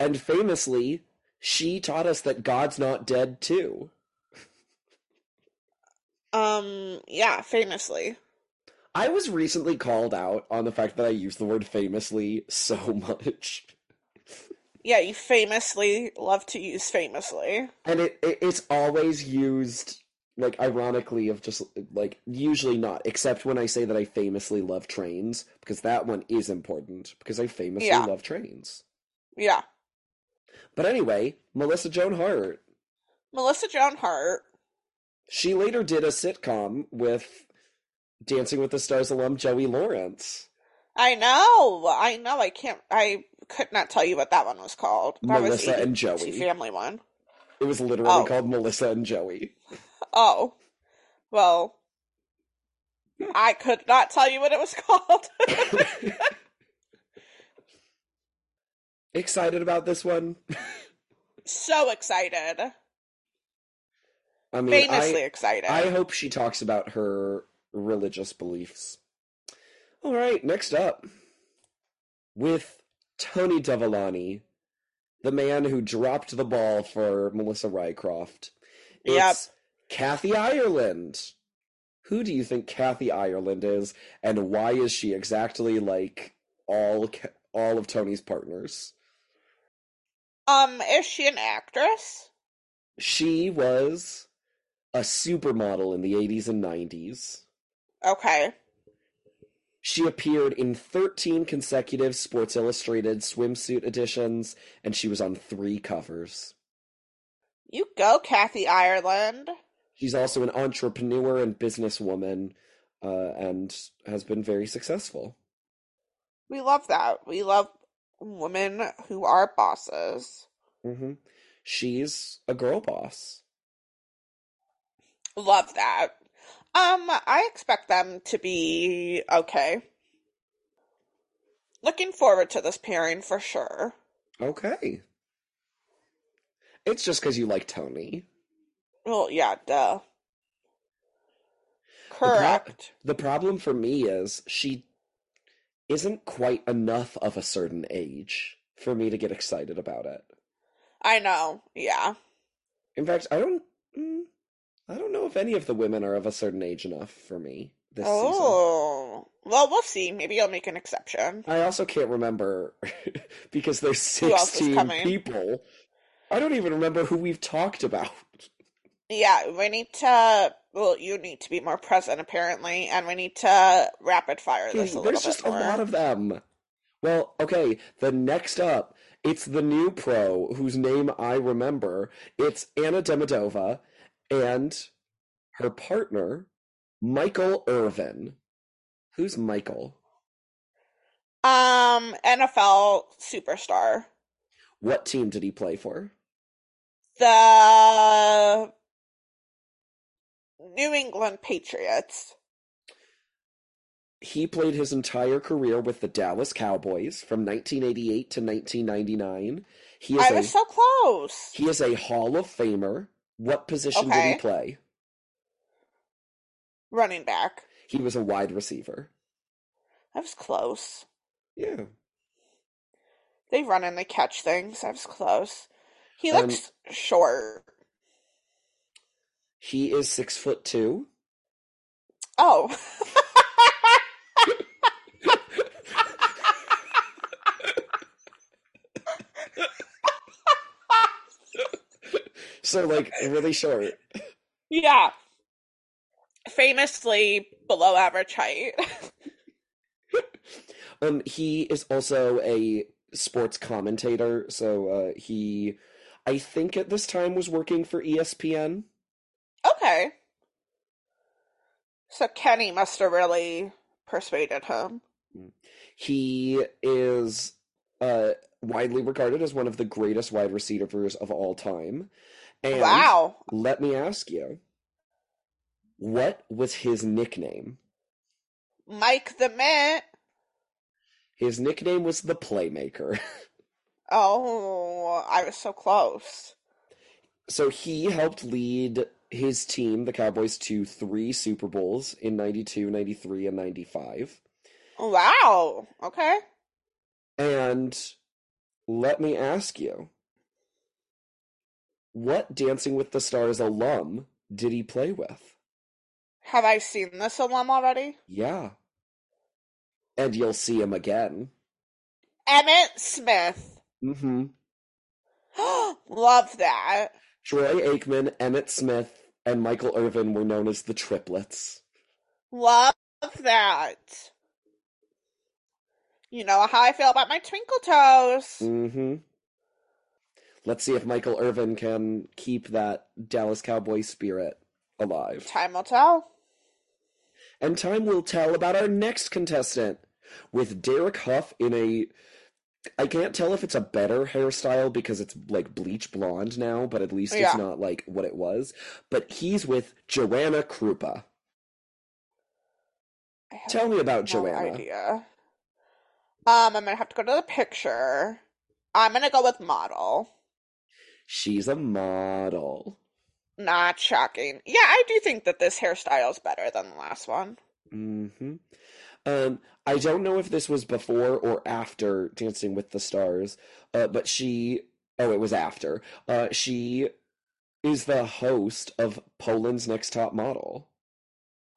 And famously, she taught us that God's not dead too. Um. Yeah. Famously. I was recently called out on the fact that I use the word famously so much. Yeah. You famously love to use famously. And it, it it's always used like ironically of just like usually not except when I say that I famously love trains because that one is important because I famously Yeah. love trains. Yeah. But anyway, Melissa Joan Hart, Melissa Joan Hart. She later did a sitcom with Dancing with the Stars alum Joey Lawrence. I know. I know. I can't. I could not tell you what that one was called. That Melissa the and Joey. Family one. It was literally Oh. called Melissa and Joey. Oh. Well. I could not tell you what it was called. Excited about this one? so excited. I mean, Famously I, excited. I hope she talks about her religious beliefs. All right, next up with Tony Dovolani, the man who dropped the ball for Melissa Rycroft. Yep. It's Kathy Ireland. Who do you think Kathy Ireland is, and why is she exactly like all all of Tony's partners? um, is she an actress? She was a supermodel in the 80s and 90s. Okay. She appeared in 13 consecutive Sports Illustrated swimsuit editions, and she was on three covers. You go, Kathy Ireland. She's also an entrepreneur and businesswoman, uh, and has been very successful. We love that. We love women who are bosses. hmm She's a girl boss. Love that. Um, I expect them to be okay. Looking forward to this pairing for sure. Okay. It's just because you like Tony. Well, yeah, duh. pro- Correct. The problem for me is she isn't quite enough of a certain age for me to get excited about it. I know. Yeah. In fact, I don't. mm, I don't know if any of the women are of a certain age enough for me this oh, season. Oh. Well, we'll see. Maybe I'll make an exception. I also can't remember because there's Who else is 16 people. I don't even remember who we've talked about. Yeah, we need to. Well, you need to be more present, apparently, and we need to rapid fire this a little There's just more. a lot of them. Well, okay, the next up, it's the new pro whose name I remember. It's Anna Demidova and her partner, Michael Irvin. Who's Michael? Um, NFL superstar. What team did he play for? The New England Patriots. He played his entire career with the Dallas Cowboys from 1988 to 1999. He is I a was so close. he is a Hall of Famer. What position did he play? Running back. He was a wide receiver. I was close. Yeah. They run and they catch things. I was close. He Um, looks short. He is six foot two. Oh. so like really short. Yeah. Famously below average height. um, he is also a sports commentator, so uh, he, I think at this time was working for ESPN. Okay. So Kenny must have really persuaded him. He is uh, widely regarded as one of the greatest wide receivers of all time. And wow. Let me ask you, what was his nickname? Mike the Mint. His nickname was the Playmaker. oh, I was so close. So he helped lead his team, the Cowboys, to three Super Bowls in 92, 93, and 95. Wow. Okay. And let me ask you what Dancing with the Stars alum did he play with? Have I seen this alum already? Yeah. And you'll see him again. Emmitt Smith. Mm-hmm. Love that. Troy Aikman, Emmitt Smith, and Michael Irvin were known as the triplets. Love that. You know how I feel about my twinkle toes. Mm-hmm. Let's see if Michael Irvin can keep that Dallas Cowboy spirit alive. Time will tell. And time will tell about our next contestant with Derek Hough in a. I can't tell if it's a better hairstyle because it's like bleach blonde now, but at least Yeah. it's not like what it was. But he's with Joanna Krupa. Tell me about no Joanna. idea. Um, I'm gonna have to go to the picture. I'm gonna go with model. She's a model. Not shocking. Yeah, I do think that this hairstyle is better than the last one. hmm Um, I don't know if this was before or after Dancing with the Stars, uh, but she. Oh, it was after. Uh, she is the host of Poland's Next Top Model.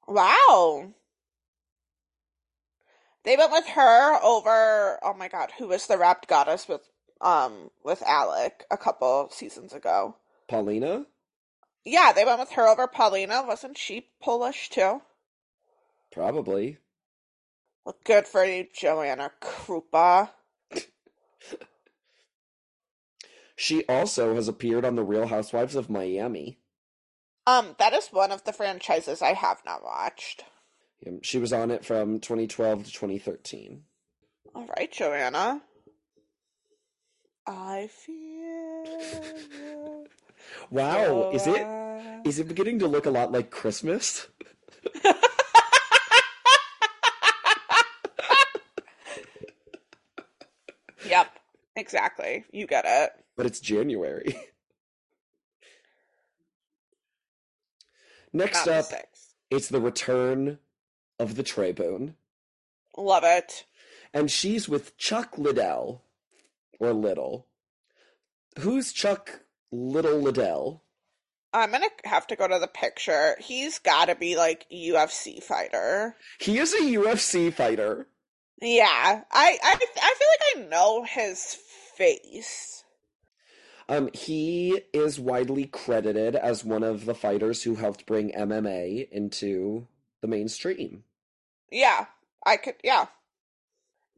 Wow. They went with her over oh my god, who was the wrapped goddess with um with Alec a couple seasons ago. Paulina? Yeah, they went with her over Paulina. Wasn't she Polish too? Probably. Well, good for you, Joanna Krupa. She also has appeared on The Real Housewives of Miami. Um, that is one of the franchises I have not watched. She was on it from 2012 to 2013. All right, Joanna. I feel. Wow, is it is it beginning to look a lot like Christmas? Yep, exactly. You get it. but it's January. Next up, it's the return of the Trayboon, Love it. and she's with Chuck Liddell, or Little. Who's Chuck Little Liddell? I'm gonna have to go to the picture. He's gotta be like UFC fighter. He is a UFC fighter. Yeah, I I I feel like I know his face. Um, he is widely credited as one of the fighters who helped bring MMA into the mainstream. Yeah, I could. Yeah,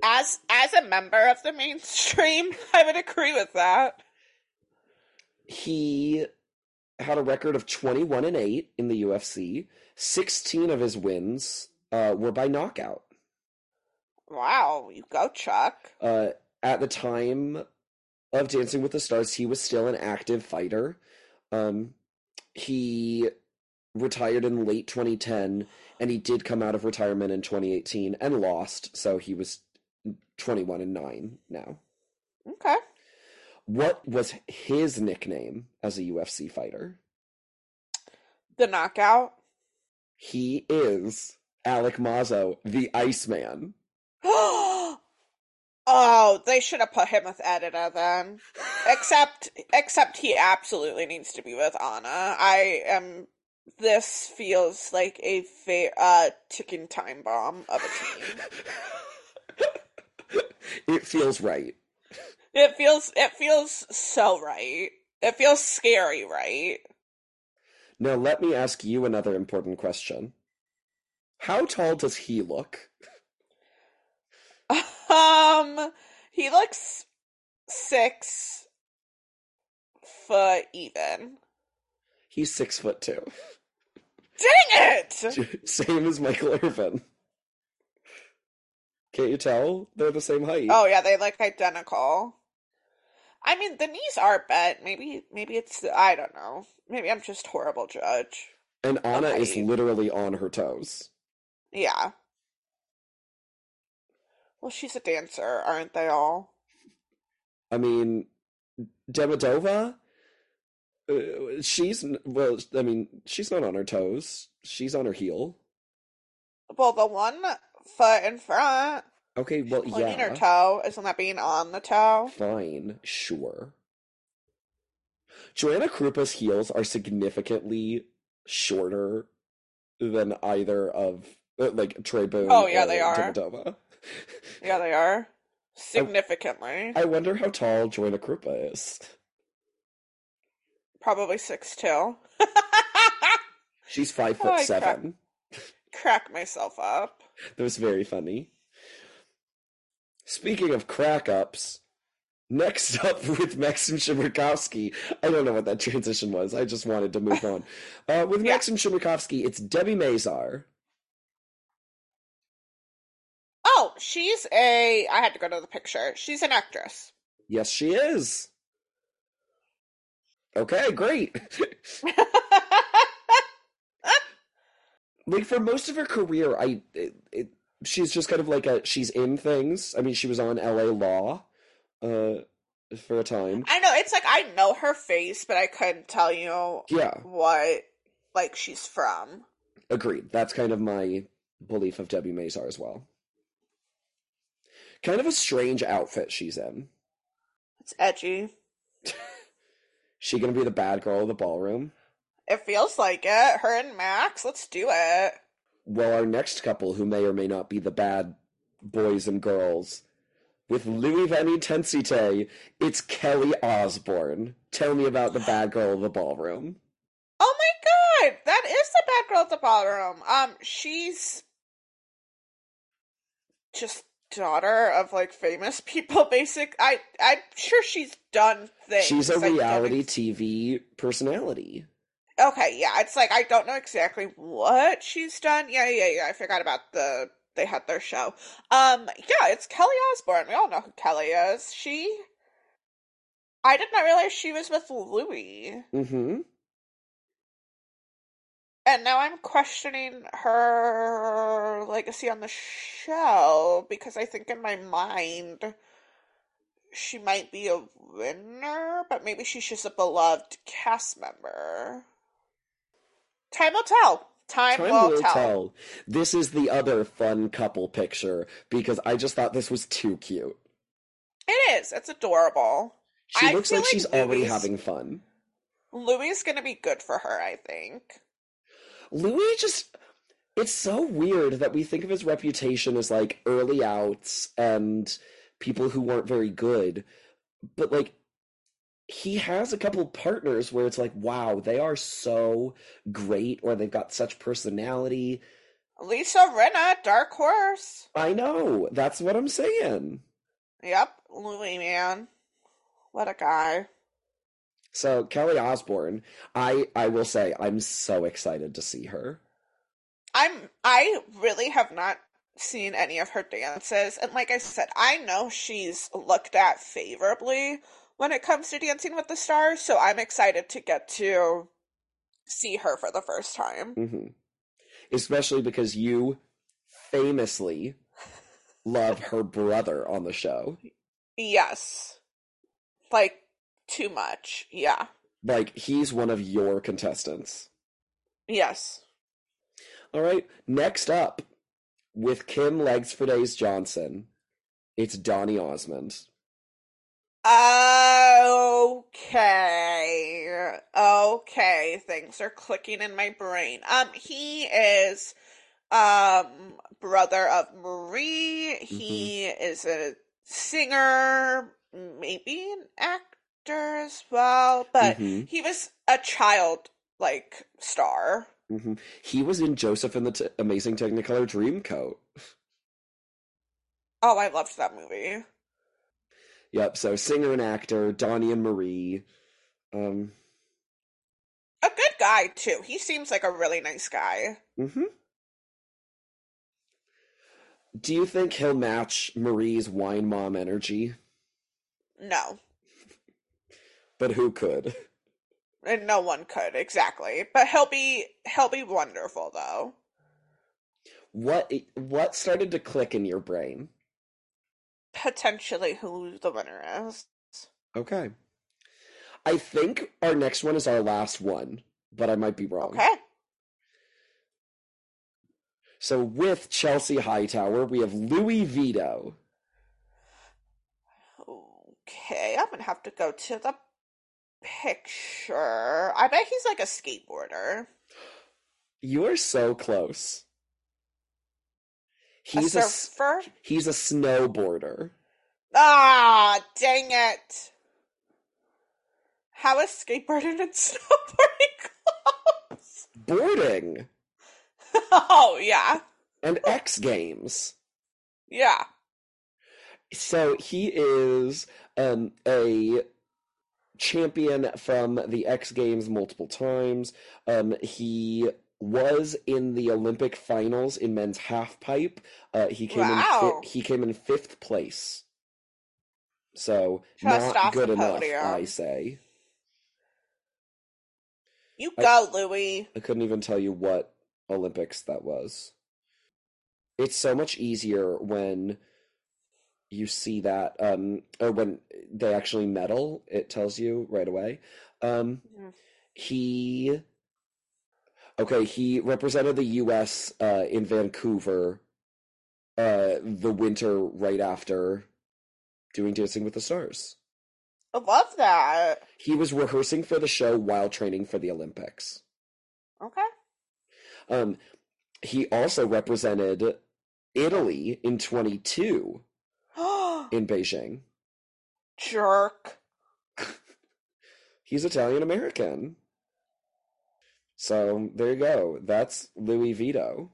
as as a member of the mainstream, I would agree with that. He had a record of 21 and 8 in the UFC. 16 of his wins uh, were by knockout. Wow, you go, Chuck. Uh, at the time of Dancing with the Stars, he was still an active fighter. Um, he retired in late 2010, and he did come out of retirement in 2018 and lost, so he was 21 and 9 now. Okay. What was his nickname as a UFC fighter? The knockout. He is Alec Mazo, the Iceman. oh, they should have put him with Edyta then. Except, except he absolutely needs to be with Anna. I am this feels like a fa- uh, ticking time bomb of a team. it feels right. It feels it feels so right. It feels scary, right? Now let me ask you another important question. How tall does he look? Um, he looks six foot even. He's six foot two. Dang it! Same as Michael Irvin. Can't you tell? They're the same height. Oh yeah, they look identical. I mean, the knees are bent. Maybe, maybe it's I don't know. Maybe I'm just horrible judge. and Anna is literally on her toes. Yeah. Well, she's a dancer, aren't they all? I mean, Demidova, uh, she's well. I mean, she's not on her toes. She's on her heel. Well, the one foot in front, Okay, well, pointing her toe, isn't that being on the toe? fine, sure. Joanna Krupa's heels are significantly shorter than either of uh, like Trey Boone Oh, yeah, they are. Yeah, they are significantly. I wonder how tall Joanna Krupa is. Probably six two. She's five foot I crack- seven. Crack myself up. That was very funny. Speaking of crack ups, next up with Maksim Chmerkovskiy, I don't know what that transition was. I just wanted to move on. Uh, with Yeah. Maksim Chmerkovskiy, it's Debbie Mazar. Oh, she's a. I had to go to the picture. She's an actress. Yes, she is. Okay, great. Like for most of her career, I it, it, she's just kind of like a she's in things. I mean, she was on L.A. Law, uh, for a time. I know it's like I know her face, but I couldn't tell you Yeah, what like she's from. agreed. That's kind of my belief of Debbie Mazar as well. Kind of a strange outfit she's in. It's edgy. She gonna be the bad girl of the ballroom? It feels like it. Her and Max, let's do it. Well, our next couple, who may or may not be the bad boys and girls, with Louis Van Amstel, it's Kelly Osbourne. Tell me about the bad girl of the ballroom. Oh my god, that is the bad girl of the ballroom. Um, she's just daughter of like famous people. Basic, I I'm sure she's done things. She's a reality TV personality. Okay, yeah, it's like I don't know exactly what she's done. Yeah, yeah, yeah. I forgot about the they had their show. Um, yeah, it's Kelly Osbourne. We all know who Kelly is. She. I did not realize she was with Louis. Mm-hmm. And now I'm questioning her legacy on the show because I think in my mind she might be a winner, but maybe she's just a beloved cast member. Time will tell. Time, Time will, will tell. tell. This is the other fun couple picture because I just thought this was too cute. It is. It's adorable. She I looks like like she's already having fun. Louis is going to be good for her, I think. Louis just it's so weird that we think of his reputation as like early outs and people who weren't very good. But like he has a couple partners where it's like, wow, they are so great or they've got such personality. Lisa Rinna, Dark Horse. I know. That's what I'm saying. Yep, Louis, man. What a guy. So Kelly Osbourne, I I will say I'm so excited to see her. I'm I really have not seen any of her dances and like I said, I know she's looked at favorably when it comes to dancing with the stars, so I'm excited to get to see her for the first time. hmm Especially because you famously love her brother on the show. Yes. Like too much. Yeah. Like he's one of your contestants. Yes. All right, next up with Kym Legs for Days Johnson, it's Donny Osmond. Okay. Okay. things are clicking in my brain. Um, he is um brother of Marie. He is a singer, maybe an actor as well, but Mhm. he was a child like star. hmm He was in Joseph and the T- Amazing Technicolor Dreamcoat. Oh, I loved that movie. Yep. So singer and actor Donny and Marie. Um. A good guy too. He seems like a really nice guy. hmm Do you think he'll match Marie's wine mom energy? No. But who could? And no one could, exactly. But he'll be he'll be wonderful though. What what started to click in your brain? Potentially who the winner is. Okay. I think our next one is our last one, but I might be wrong. Okay. So with Chelsie Hightower, we have Louie Vito. Okay, I'm gonna have to go to the picture. I bet he's like a skateboarder. You are so close. He's a a, surfer? he's a snowboarder. Ah, dang it. How is skateboarding and snowboarding close? Boarding Oh, yeah. and X Games. Yeah. So he is um, a champion from the X Games multiple times. Um, he was in the Olympic finals in men's half pipe. Uh, he came in Wow. fi- he came in fifth place. So Just not good enough, podium. I say. You I- go, Louie. I couldn't even tell you what Olympics that was. It's so much easier when you see that, um, or when they actually medal, it tells you right away. Um, Mhm. he, okay, he represented the U.S. Uh, in Vancouver uh, the winter right after doing Dancing with the Stars. I love that. He was rehearsing for the show while training for the Olympics. Okay. Um, he also represented Italy in 22 in Beijing. Jerk. He's Italian American. So there you go. That's Louie Vito.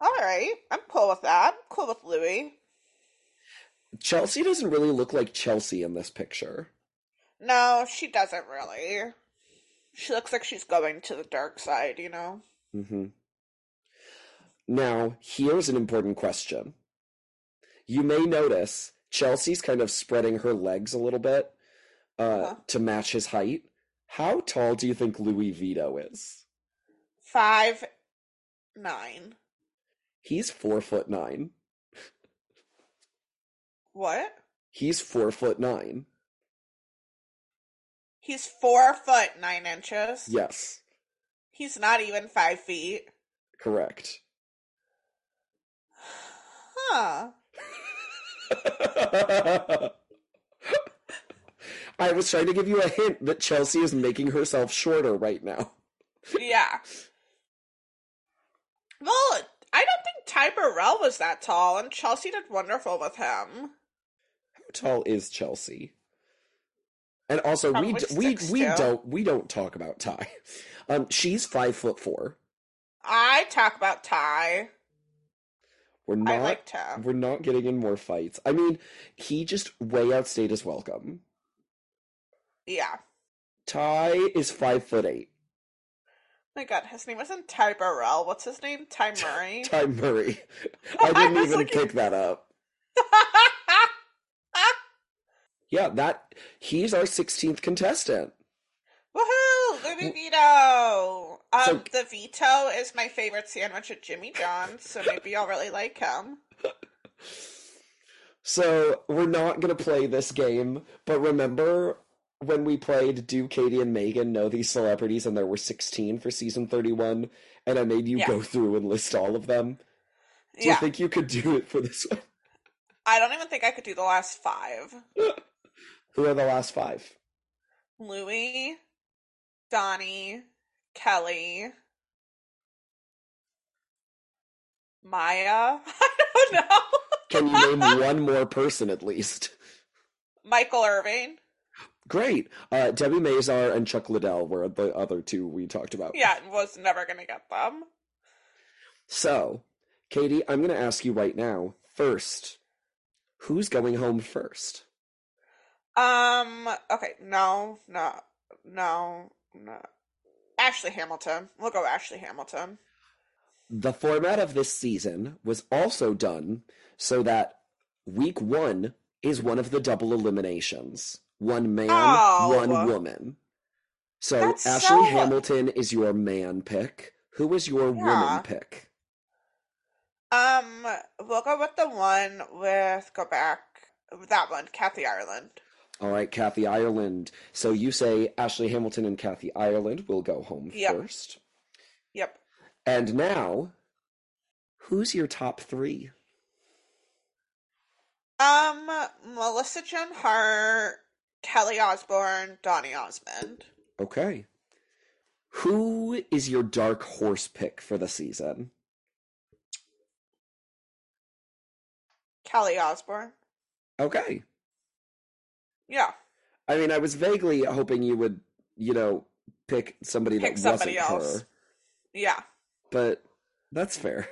All right. I'm cool with that. I'm cool with Louie. Chelsie doesn't really look like Chelsie in this picture. No, she doesn't really. She looks like she's going to the dark side, you know? hmm Now, here's an important question. You may notice Chelsie's kind of spreading her legs a little bit uh, Uh-huh. to match his height. How tall do you think Louie Vito is? Five, nine. He's four foot nine. What? He's four foot nine. He's four foot nine inches. Yes, He's not even five feet. correct. Huh. I was trying to give you a hint that Chelsie is making herself shorter right now. Yeah. Well, I don't think Ty Burrell was that tall, and Chelsie did wonderful with him. How tall is Chelsie? And also, we d- we six, we don't we don't talk about Ty. Um, she's five foot four. I talk about Ty. We're I not liked him. we're not getting in more fights. I mean, he just way outstayed his welcome. Yeah. Ty is five foot eight. My god, his name wasn't Ty Burrell. What's his name? Ty Murray? Ty Murray. I I didn't was even looking- pick that up. Yeah, that he's our 16th contestant. Woohoo! Louie Vito! Um, So- the Vito is my favorite sandwich at Jimmy John's, so maybe I'll really like him. So, we're not going to play this game, but remember when we played Do Katie and Megan Know These Celebrities and there were 16 for season 31 and I made you Yeah. go through and list all of them? Do you think you could do it for this one? I don't even think I could do the last five. Who are the last five? Louie, Donny, Kelly, Mya. I don't know. Can you name one more person at least? Michael Irvin. Great. Uh, Debi Mazar and Chuck Liddell were the other two we talked about. Yeah, and was never gonna get them. So, Katie, I'm going to ask you right now. First, who's going home first? Um. Okay. No. No. No. No. Ashley Hamilton. We'll go Ashley Hamilton. The format of this season was also done so that week one is one of the double eliminations one man, Oh. one woman. So Ashley so- Hamilton is your man pick. Who is your Yeah. woman pick? Um. We'll go with the one with go back. That one, Kathy Ireland. All right, Kathy Ireland. So you say Ashley Hamilton and Kathy Ireland will go home Yep. first. Yep. And now, who's your top three? Um. Melissa Joan Hart, Kelly Osbourne, Donny Osmond. Okay. Who is your dark horse pick for the season? Kelly Osbourne. Okay. Yeah. I mean, I was vaguely hoping you would, you know, pick somebody Pick that somebody wasn't else. her, Yeah. but that's fair.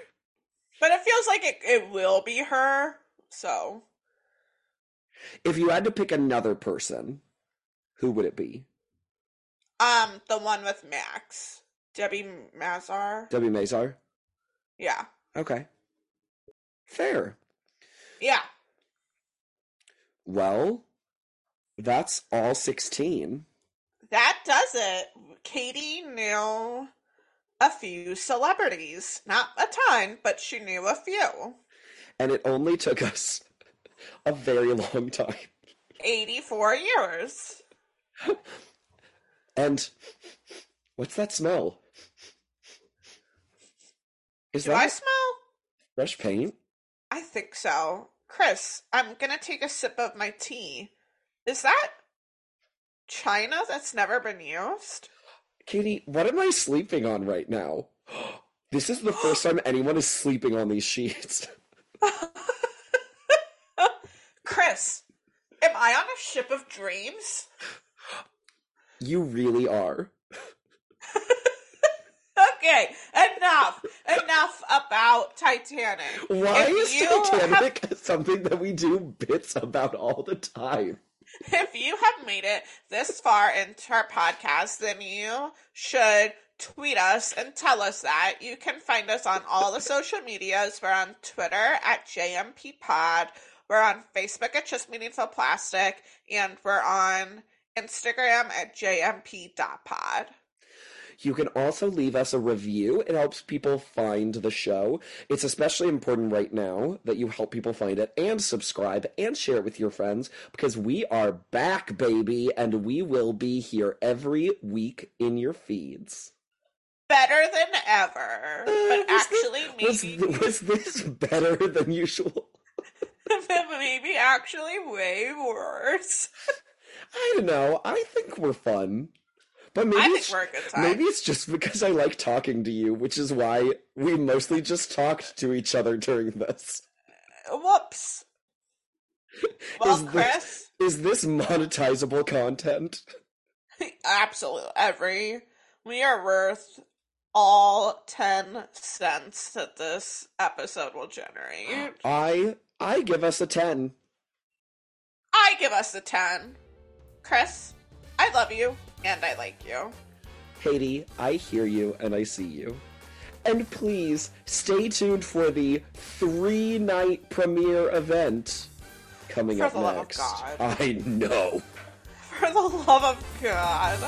But it feels like it, it will be her. So If you had to pick another person, who would it be? um the one with Maks. Debi Mazar. Debi Mazar? Yeah. Okay. Fair. Yeah. Well, that's all 16. That does it. Katie knew a few celebrities. Not a ton, but she knew a few. And it only took us a very long time. 84 years. And what's that smell? Is Do that I smell? fresh paint? I think so. Chris, I'm gonna take a sip of my tea. Is that China that's never been used? Katie, what am I sleeping on right now? This is the first time anyone is sleeping on these sheets. Chris, am I on a ship of dreams? You really are. Okay, enough. Enough about Titanic. Why If is Titanic something that we do bits about all the time? If you have made it this far into our podcast, then you should tweet us and tell us that. You can find us on all the social medias. We're on Twitter at JMP Pod. We're on Facebook at Just Meaningful Plastic. And we're on Instagram at JMP.pod. You can also leave us a review. It helps people find the show. It's especially important right now that you help people find it and subscribe and share it with your friends because we are back, baby, and we will be here every week in your feeds. Better than ever. Uh, But was this- actually, Was, was this better than usual? maybe actually way worse. I don't know. I think we're fun. But maybe I think it's, we're a good time. maybe it's just because I like talking to you, which is why we mostly just talked to each other during this. Uh, whoops. Well, Is this- Chris, Is this monetizable content? absolutely every we are worth all ten cents that this episode will generate. I I give us a 10. I give us a ten. Chris, I love you and I like you. Katie, I hear you and I see you. And please stay tuned for the three night premiere event coming For up the love of next. God. I know. For the love of God.